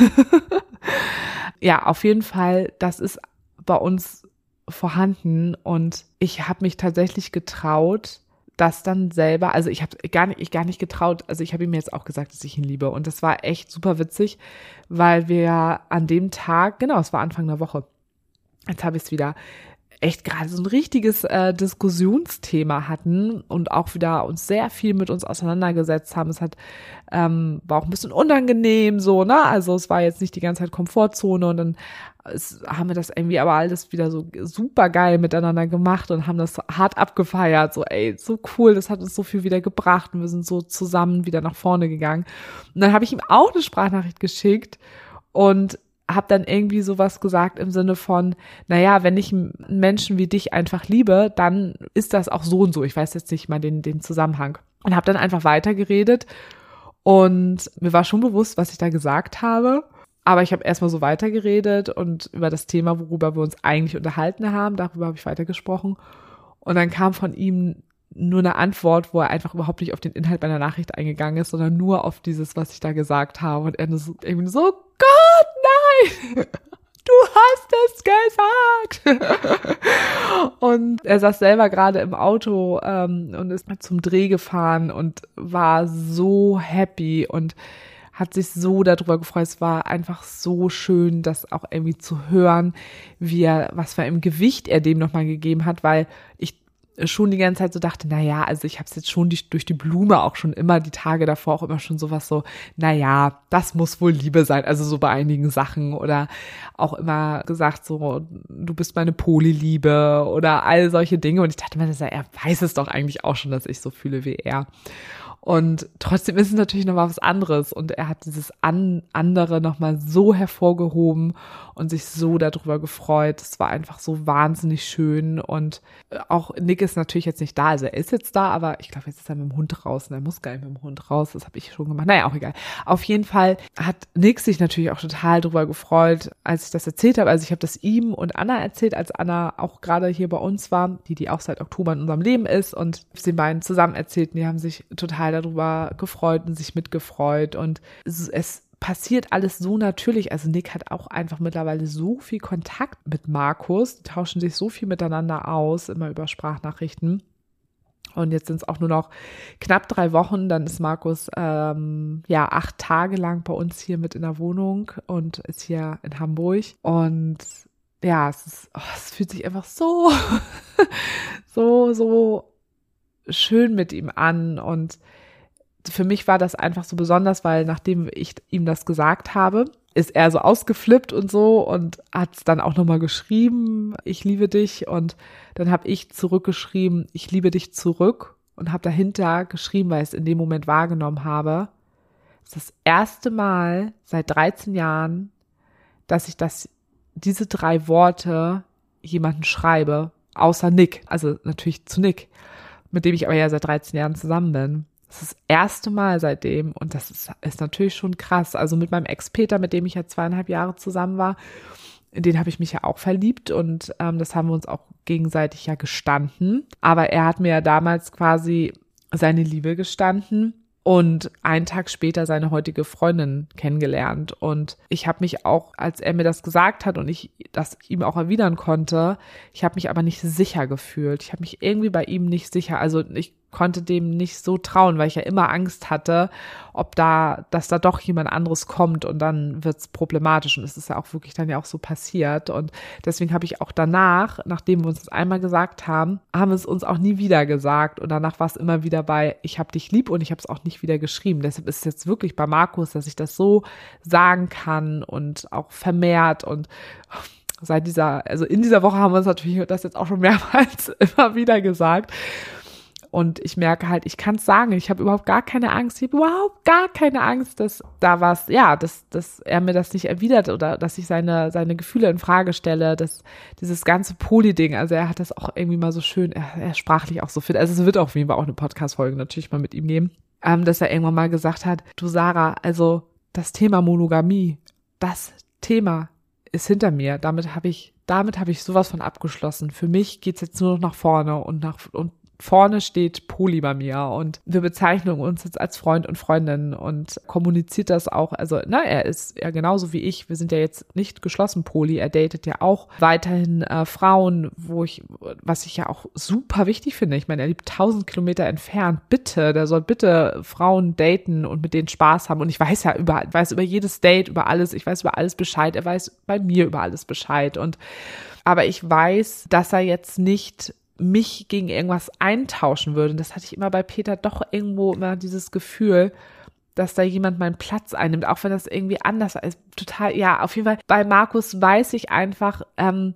ja, auf jeden Fall, das ist bei uns vorhanden und ich habe mich tatsächlich getraut, das dann selber, also ich habe gar nicht, ich gar nicht getraut, also ich habe ihm jetzt auch gesagt, dass ich ihn liebe. Und das war echt super witzig, weil wir an dem Tag, genau, es war Anfang der Woche, jetzt habe ich es wieder, echt gerade so ein richtiges äh, Diskussionsthema hatten und auch wieder uns sehr viel mit uns auseinandergesetzt haben. Es hat ähm, war auch ein bisschen unangenehm so, ne? Also es war jetzt nicht die ganze Zeit Komfortzone und dann es, haben wir das irgendwie aber alles wieder so super geil miteinander gemacht und haben das hart abgefeiert. So, ey, so cool, das hat uns so viel wieder gebracht und wir sind so zusammen wieder nach vorne gegangen. Und dann habe ich ihm auch eine Sprachnachricht geschickt und habe dann irgendwie sowas gesagt im Sinne von, naja, wenn ich einen Menschen wie dich einfach liebe, dann ist das auch so und so. Ich weiß jetzt nicht mal den, den Zusammenhang. Und habe dann einfach weitergeredet und mir war schon bewusst, was ich da gesagt habe. Aber ich habe erstmal so weitergeredet und über das Thema, worüber wir uns eigentlich unterhalten haben, darüber habe ich weitergesprochen. Und dann kam von ihm nur eine Antwort, wo er einfach überhaupt nicht auf den Inhalt meiner Nachricht eingegangen ist, sondern nur auf dieses, was ich da gesagt habe. Und er so, irgendwie so, Gott, nein! Du hast es gesagt! und er saß selber gerade im Auto ähm, und ist zum Dreh gefahren und war so happy und hat sich so darüber gefreut. Es war einfach so schön, das auch irgendwie zu hören, wie er, was für ein Gewicht er dem nochmal gegeben hat, weil ich schon die ganze Zeit so dachte, na ja, also ich habe es jetzt schon die, durch die Blume auch schon immer die Tage davor auch immer schon sowas so, na ja, das muss wohl Liebe sein, also so bei einigen Sachen oder auch immer gesagt so, du bist meine Polyliebe oder all solche Dinge und ich dachte mir, er weiß es doch eigentlich auch schon, dass ich so fühle wie er. Und trotzdem ist es natürlich noch mal was anderes. Und er hat dieses An andere noch mal so hervorgehoben und sich so darüber gefreut. Es war einfach so wahnsinnig schön. Und auch Nick ist natürlich jetzt nicht da. Also er ist jetzt da, aber ich glaube, jetzt ist er mit dem Hund draußen. Er muss gar nicht mit dem Hund raus. Das habe ich schon gemacht. Naja, auch egal. Auf jeden Fall hat Nick sich natürlich auch total darüber gefreut, als ich das erzählt habe. Also ich habe das ihm und Anna erzählt, als Anna auch gerade hier bei uns war, die die auch seit Oktober in unserem Leben ist und den beiden zusammen erzählten. Die haben sich total darüber gefreut und sich mitgefreut und es passiert alles so natürlich. Also Nick hat auch einfach mittlerweile so viel Kontakt mit Markus, die tauschen sich so viel miteinander aus, immer über Sprachnachrichten. Und jetzt sind es auch nur noch knapp drei Wochen. Dann ist Markus ähm, ja acht Tage lang bei uns hier mit in der Wohnung und ist hier in Hamburg. Und ja, es, ist, oh, es fühlt sich einfach so, so, so schön mit ihm an. Und für mich war das einfach so besonders, weil nachdem ich ihm das gesagt habe, ist er so ausgeflippt und so und hat es dann auch nochmal geschrieben, ich liebe dich. Und dann habe ich zurückgeschrieben, ich liebe dich zurück und habe dahinter geschrieben, weil ich es in dem Moment wahrgenommen habe. Das ist das erste Mal seit 13 Jahren, dass ich das, diese drei Worte jemanden schreibe, außer Nick. Also natürlich zu Nick, mit dem ich aber ja seit 13 Jahren zusammen bin. Das ist das erste Mal seitdem und das ist, ist natürlich schon krass. Also mit meinem Ex-Peter, mit dem ich ja zweieinhalb Jahre zusammen war, in den habe ich mich ja auch verliebt und ähm, das haben wir uns auch gegenseitig ja gestanden. Aber er hat mir ja damals quasi seine Liebe gestanden und einen Tag später seine heutige Freundin kennengelernt. Und ich habe mich auch, als er mir das gesagt hat und ich das ihm auch erwidern konnte, ich habe mich aber nicht sicher gefühlt. Ich habe mich irgendwie bei ihm nicht sicher. Also ich konnte dem nicht so trauen, weil ich ja immer Angst hatte, ob da, dass da doch jemand anderes kommt und dann wird's problematisch. Und es ist ja auch wirklich dann ja auch so passiert. Und deswegen habe ich auch danach, nachdem wir uns das einmal gesagt haben, haben wir es uns auch nie wieder gesagt. Und danach war es immer wieder bei, ich habe dich lieb und ich habe es auch nicht wieder geschrieben. Deshalb ist es jetzt wirklich bei Markus, dass ich das so sagen kann und auch vermehrt und seit dieser, also in dieser Woche haben wir uns natürlich das jetzt auch schon mehrmals immer wieder gesagt. Und ich merke halt, ich kann es sagen, ich habe überhaupt gar keine Angst, ich habe überhaupt gar keine Angst, dass da was, ja, dass, dass er mir das nicht erwidert oder dass ich seine, seine Gefühle in Frage stelle, dass dieses ganze Poli-Ding, also er hat das auch irgendwie mal so schön, er, er sprachlich auch so fit, also es wird auf jeden Fall auch eine Podcast-Folge natürlich mal mit ihm nehmen, ähm, dass er irgendwann mal gesagt hat, du Sarah, also das Thema Monogamie, das Thema ist hinter mir, damit habe ich damit habe ich sowas von abgeschlossen. Für mich geht's jetzt nur noch nach vorne und nach und vorne steht Poli bei mir und wir bezeichnen uns jetzt als Freund und Freundin und kommuniziert das auch. Also, na, er ist ja genauso wie ich. Wir sind ja jetzt nicht geschlossen Poli. Er datet ja auch weiterhin äh, Frauen, wo ich, was ich ja auch super wichtig finde. Ich meine, er liebt tausend Kilometer entfernt. Bitte, der soll bitte Frauen daten und mit denen Spaß haben. Und ich weiß ja über, weiß über jedes Date, über alles. Ich weiß über alles Bescheid. Er weiß bei mir über alles Bescheid und aber ich weiß, dass er jetzt nicht mich gegen irgendwas eintauschen würde. Das hatte ich immer bei Peter doch irgendwo immer dieses Gefühl, dass da jemand meinen Platz einnimmt, auch wenn das irgendwie anders ist. Total, ja, auf jeden Fall. Bei Markus weiß ich einfach, ähm,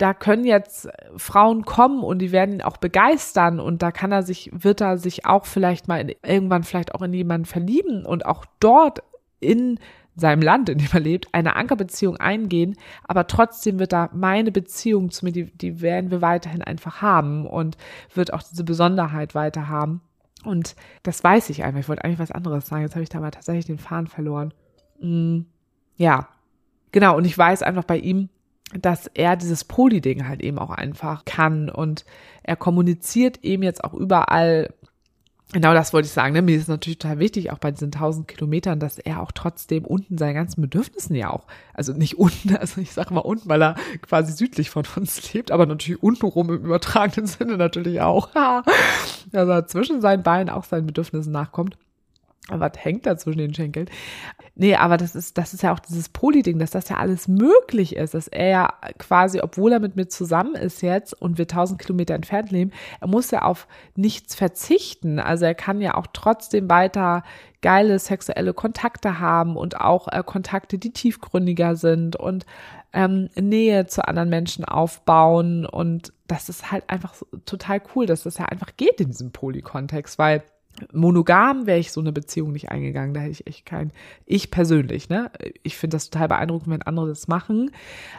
da können jetzt Frauen kommen und die werden ihn auch begeistern und da kann er sich, wird er sich auch vielleicht mal in, irgendwann vielleicht auch in jemanden verlieben und auch dort in seinem Land, in dem er lebt, eine Ankerbeziehung eingehen, aber trotzdem wird da meine Beziehung zu mir, die, die werden wir weiterhin einfach haben und wird auch diese Besonderheit weiter haben. Und das weiß ich einfach. Ich wollte eigentlich was anderes sagen. Jetzt habe ich da mal tatsächlich den Faden verloren. Mm, ja, genau. Und ich weiß einfach bei ihm, dass er dieses Poli-Ding halt eben auch einfach kann und er kommuniziert eben jetzt auch überall Genau das wollte ich sagen. Ne? Mir ist natürlich total wichtig, auch bei diesen 1000 Kilometern, dass er auch trotzdem unten seinen ganzen Bedürfnissen ja auch, also nicht unten, also ich sage mal unten, weil er quasi südlich von uns lebt, aber natürlich unten rum im übertragenen Sinne natürlich auch. also zwischen seinen Beinen auch seinen Bedürfnissen nachkommt. Was hängt da zwischen den Schenkeln? Nee, aber das ist, das ist ja auch dieses Poli-Ding, dass das ja alles möglich ist, dass er ja quasi, obwohl er mit mir zusammen ist jetzt und wir tausend Kilometer entfernt leben, er muss ja auf nichts verzichten. Also er kann ja auch trotzdem weiter geile sexuelle Kontakte haben und auch äh, Kontakte, die tiefgründiger sind und ähm, Nähe zu anderen Menschen aufbauen. Und das ist halt einfach total cool, dass das ja einfach geht in diesem Poly-Kontext, weil monogam wäre ich so eine Beziehung nicht eingegangen. Da hätte ich echt kein, ich persönlich, ne? Ich finde das total beeindruckend, wenn andere das machen.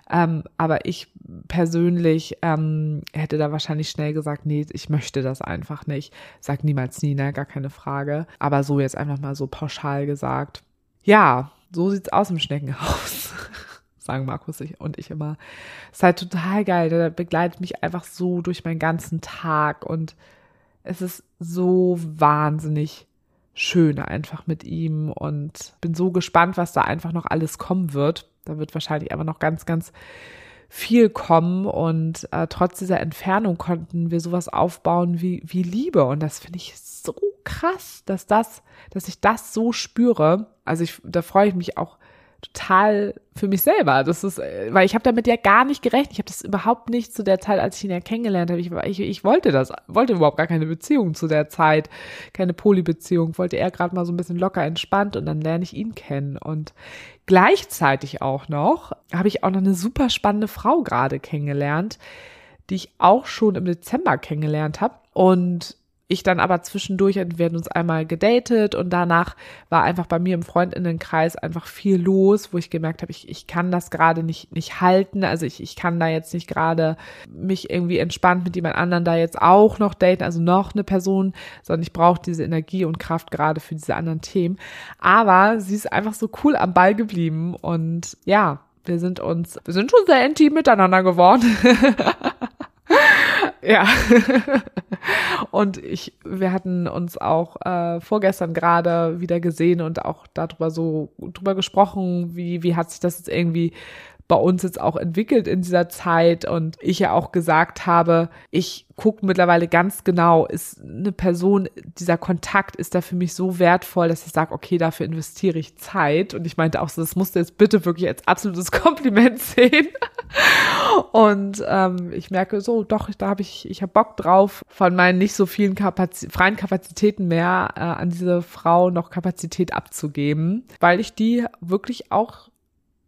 Ähm, aber ich persönlich ähm, hätte da wahrscheinlich schnell gesagt, nee, ich möchte das einfach nicht. Sag niemals nie, ne? Gar keine Frage. Aber so jetzt einfach mal so pauschal gesagt. Ja, so sieht's aus im Schneckenhaus. sagen Markus und ich immer. Ist halt total geil. Der begleitet mich einfach so durch meinen ganzen Tag und es ist so wahnsinnig schön einfach mit ihm und bin so gespannt, was da einfach noch alles kommen wird. Da wird wahrscheinlich aber noch ganz, ganz viel kommen und äh, trotz dieser Entfernung konnten wir sowas aufbauen wie, wie Liebe und das finde ich so krass, dass das, dass ich das so spüre. Also ich, da freue ich mich auch total für mich selber. Das ist, äh, weil ich habe damit ja gar nicht gerechnet. Ich habe das überhaupt nicht zu der Zeit, als ich ihn ja kennengelernt habe. Ich, ich, ich wollte das, wollte überhaupt gar keine Beziehung zu der Zeit, keine Polybeziehung. Wollte er gerade mal so ein bisschen locker entspannt und dann lerne ich ihn kennen. Und gleichzeitig auch noch habe ich auch noch eine super spannende Frau gerade kennengelernt, die ich auch schon im Dezember kennengelernt habe. Und ich dann aber zwischendurch, wir werden uns einmal gedatet und danach war einfach bei mir im Freundinnenkreis einfach viel los, wo ich gemerkt habe, ich, ich kann das gerade nicht, nicht halten. Also ich, ich kann da jetzt nicht gerade mich irgendwie entspannt mit jemand anderen da jetzt auch noch daten, also noch eine Person, sondern ich brauche diese Energie und Kraft gerade für diese anderen Themen. Aber sie ist einfach so cool am Ball geblieben und ja, wir sind uns, wir sind schon sehr intim miteinander geworden. Ja. und ich, wir hatten uns auch äh, vorgestern gerade wieder gesehen und auch darüber so drüber gesprochen, wie, wie hat sich das jetzt irgendwie bei uns jetzt auch entwickelt in dieser Zeit und ich ja auch gesagt habe, ich gucke mittlerweile ganz genau, ist eine Person, dieser Kontakt ist da für mich so wertvoll, dass ich sage, okay, dafür investiere ich Zeit. Und ich meinte auch so, das musst du jetzt bitte wirklich als absolutes Kompliment sehen. Und ähm, ich merke so, doch, da habe ich, ich habe Bock drauf, von meinen nicht so vielen Kapaz freien Kapazitäten mehr äh, an diese Frau noch Kapazität abzugeben, weil ich die wirklich auch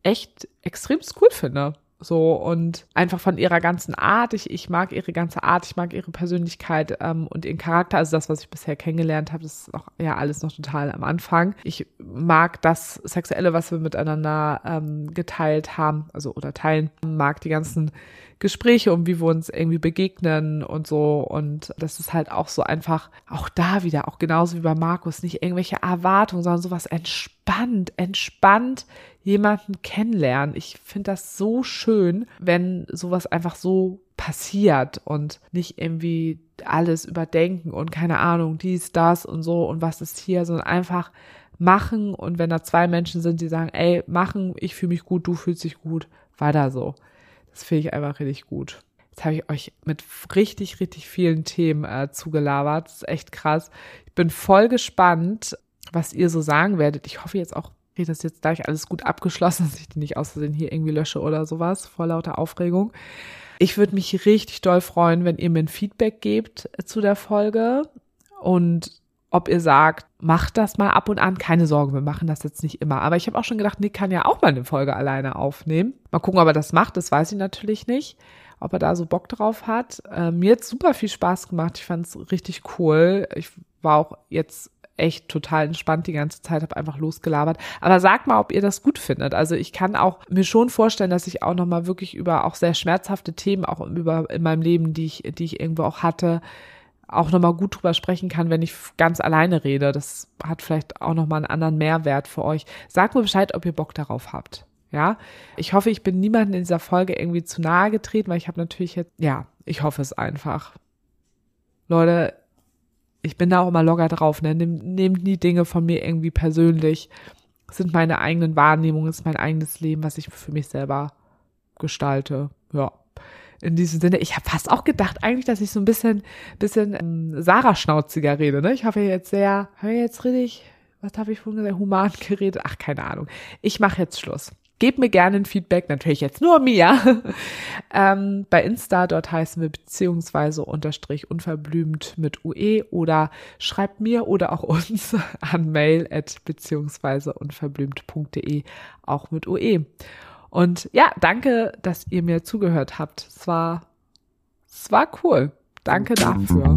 echt extrem cool finde. So und einfach von ihrer ganzen Art. Ich, ich mag ihre ganze Art, ich mag ihre Persönlichkeit ähm, und ihren Charakter. Also das, was ich bisher kennengelernt habe, das ist auch ja alles noch total am Anfang. Ich mag das Sexuelle, was wir miteinander ähm, geteilt haben, also oder teilen, mag die ganzen Gespräche und wie wir uns irgendwie begegnen und so. Und das ist halt auch so einfach, auch da wieder, auch genauso wie bei Markus, nicht irgendwelche Erwartungen, sondern sowas entspannt, entspannt jemanden kennenlernen. Ich finde das so schön, wenn sowas einfach so passiert und nicht irgendwie alles überdenken und keine Ahnung, dies, das und so und was ist hier, sondern einfach machen und wenn da zwei Menschen sind, die sagen, ey, machen, ich fühle mich gut, du fühlst dich gut, weiter so. Das finde ich einfach richtig gut. Jetzt habe ich euch mit richtig, richtig vielen Themen äh, zugelabert. Das ist echt krass. Ich bin voll gespannt, was ihr so sagen werdet. Ich hoffe jetzt auch, ich das jetzt gleich alles gut abgeschlossen, dass ich die nicht aus Versehen hier irgendwie lösche oder sowas, vor lauter Aufregung. Ich würde mich richtig doll freuen, wenn ihr mir ein Feedback gebt äh, zu der Folge und ob ihr sagt, macht das mal ab und an. Keine Sorge, wir machen das jetzt nicht immer. Aber ich habe auch schon gedacht, Nick kann ja auch mal eine Folge alleine aufnehmen. Mal gucken, ob er das macht. Das weiß ich natürlich nicht. Ob er da so Bock drauf hat. Äh, mir hat super viel Spaß gemacht. Ich fand es richtig cool. Ich war auch jetzt echt total entspannt die ganze Zeit, habe einfach losgelabert. Aber sagt mal, ob ihr das gut findet. Also ich kann auch mir schon vorstellen, dass ich auch nochmal wirklich über auch sehr schmerzhafte Themen auch über in meinem Leben, die ich, die ich irgendwo auch hatte, auch nochmal gut drüber sprechen kann, wenn ich ganz alleine rede. Das hat vielleicht auch nochmal einen anderen Mehrwert für euch. Sagt mir Bescheid, ob ihr Bock darauf habt. Ja, ich hoffe, ich bin niemandem in dieser Folge irgendwie zu nahe getreten, weil ich habe natürlich jetzt, ja, ich hoffe es einfach. Leute, ich bin da auch immer locker drauf, ne? Nehmt, nehmt nie Dinge von mir irgendwie persönlich. Das sind meine eigenen Wahrnehmungen, ist mein eigenes Leben, was ich für mich selber gestalte. Ja in diesem Sinne, ich habe fast auch gedacht eigentlich, dass ich so ein bisschen, bisschen ähm, Sarah-schnauziger rede. Ne? Ich habe ja jetzt sehr, habe jetzt richtig, was habe ich vorhin gesagt, human geredet? Ach, keine Ahnung. Ich mache jetzt Schluss. Gebt mir gerne ein Feedback, natürlich jetzt nur mir. ähm, bei Insta, dort heißen wir beziehungsweise unterstrich unverblümt mit UE oder schreibt mir oder auch uns an mail at beziehungsweise unverblümt.de auch mit UE. Und ja, danke, dass ihr mir zugehört habt. Es war, es war cool. Danke dafür.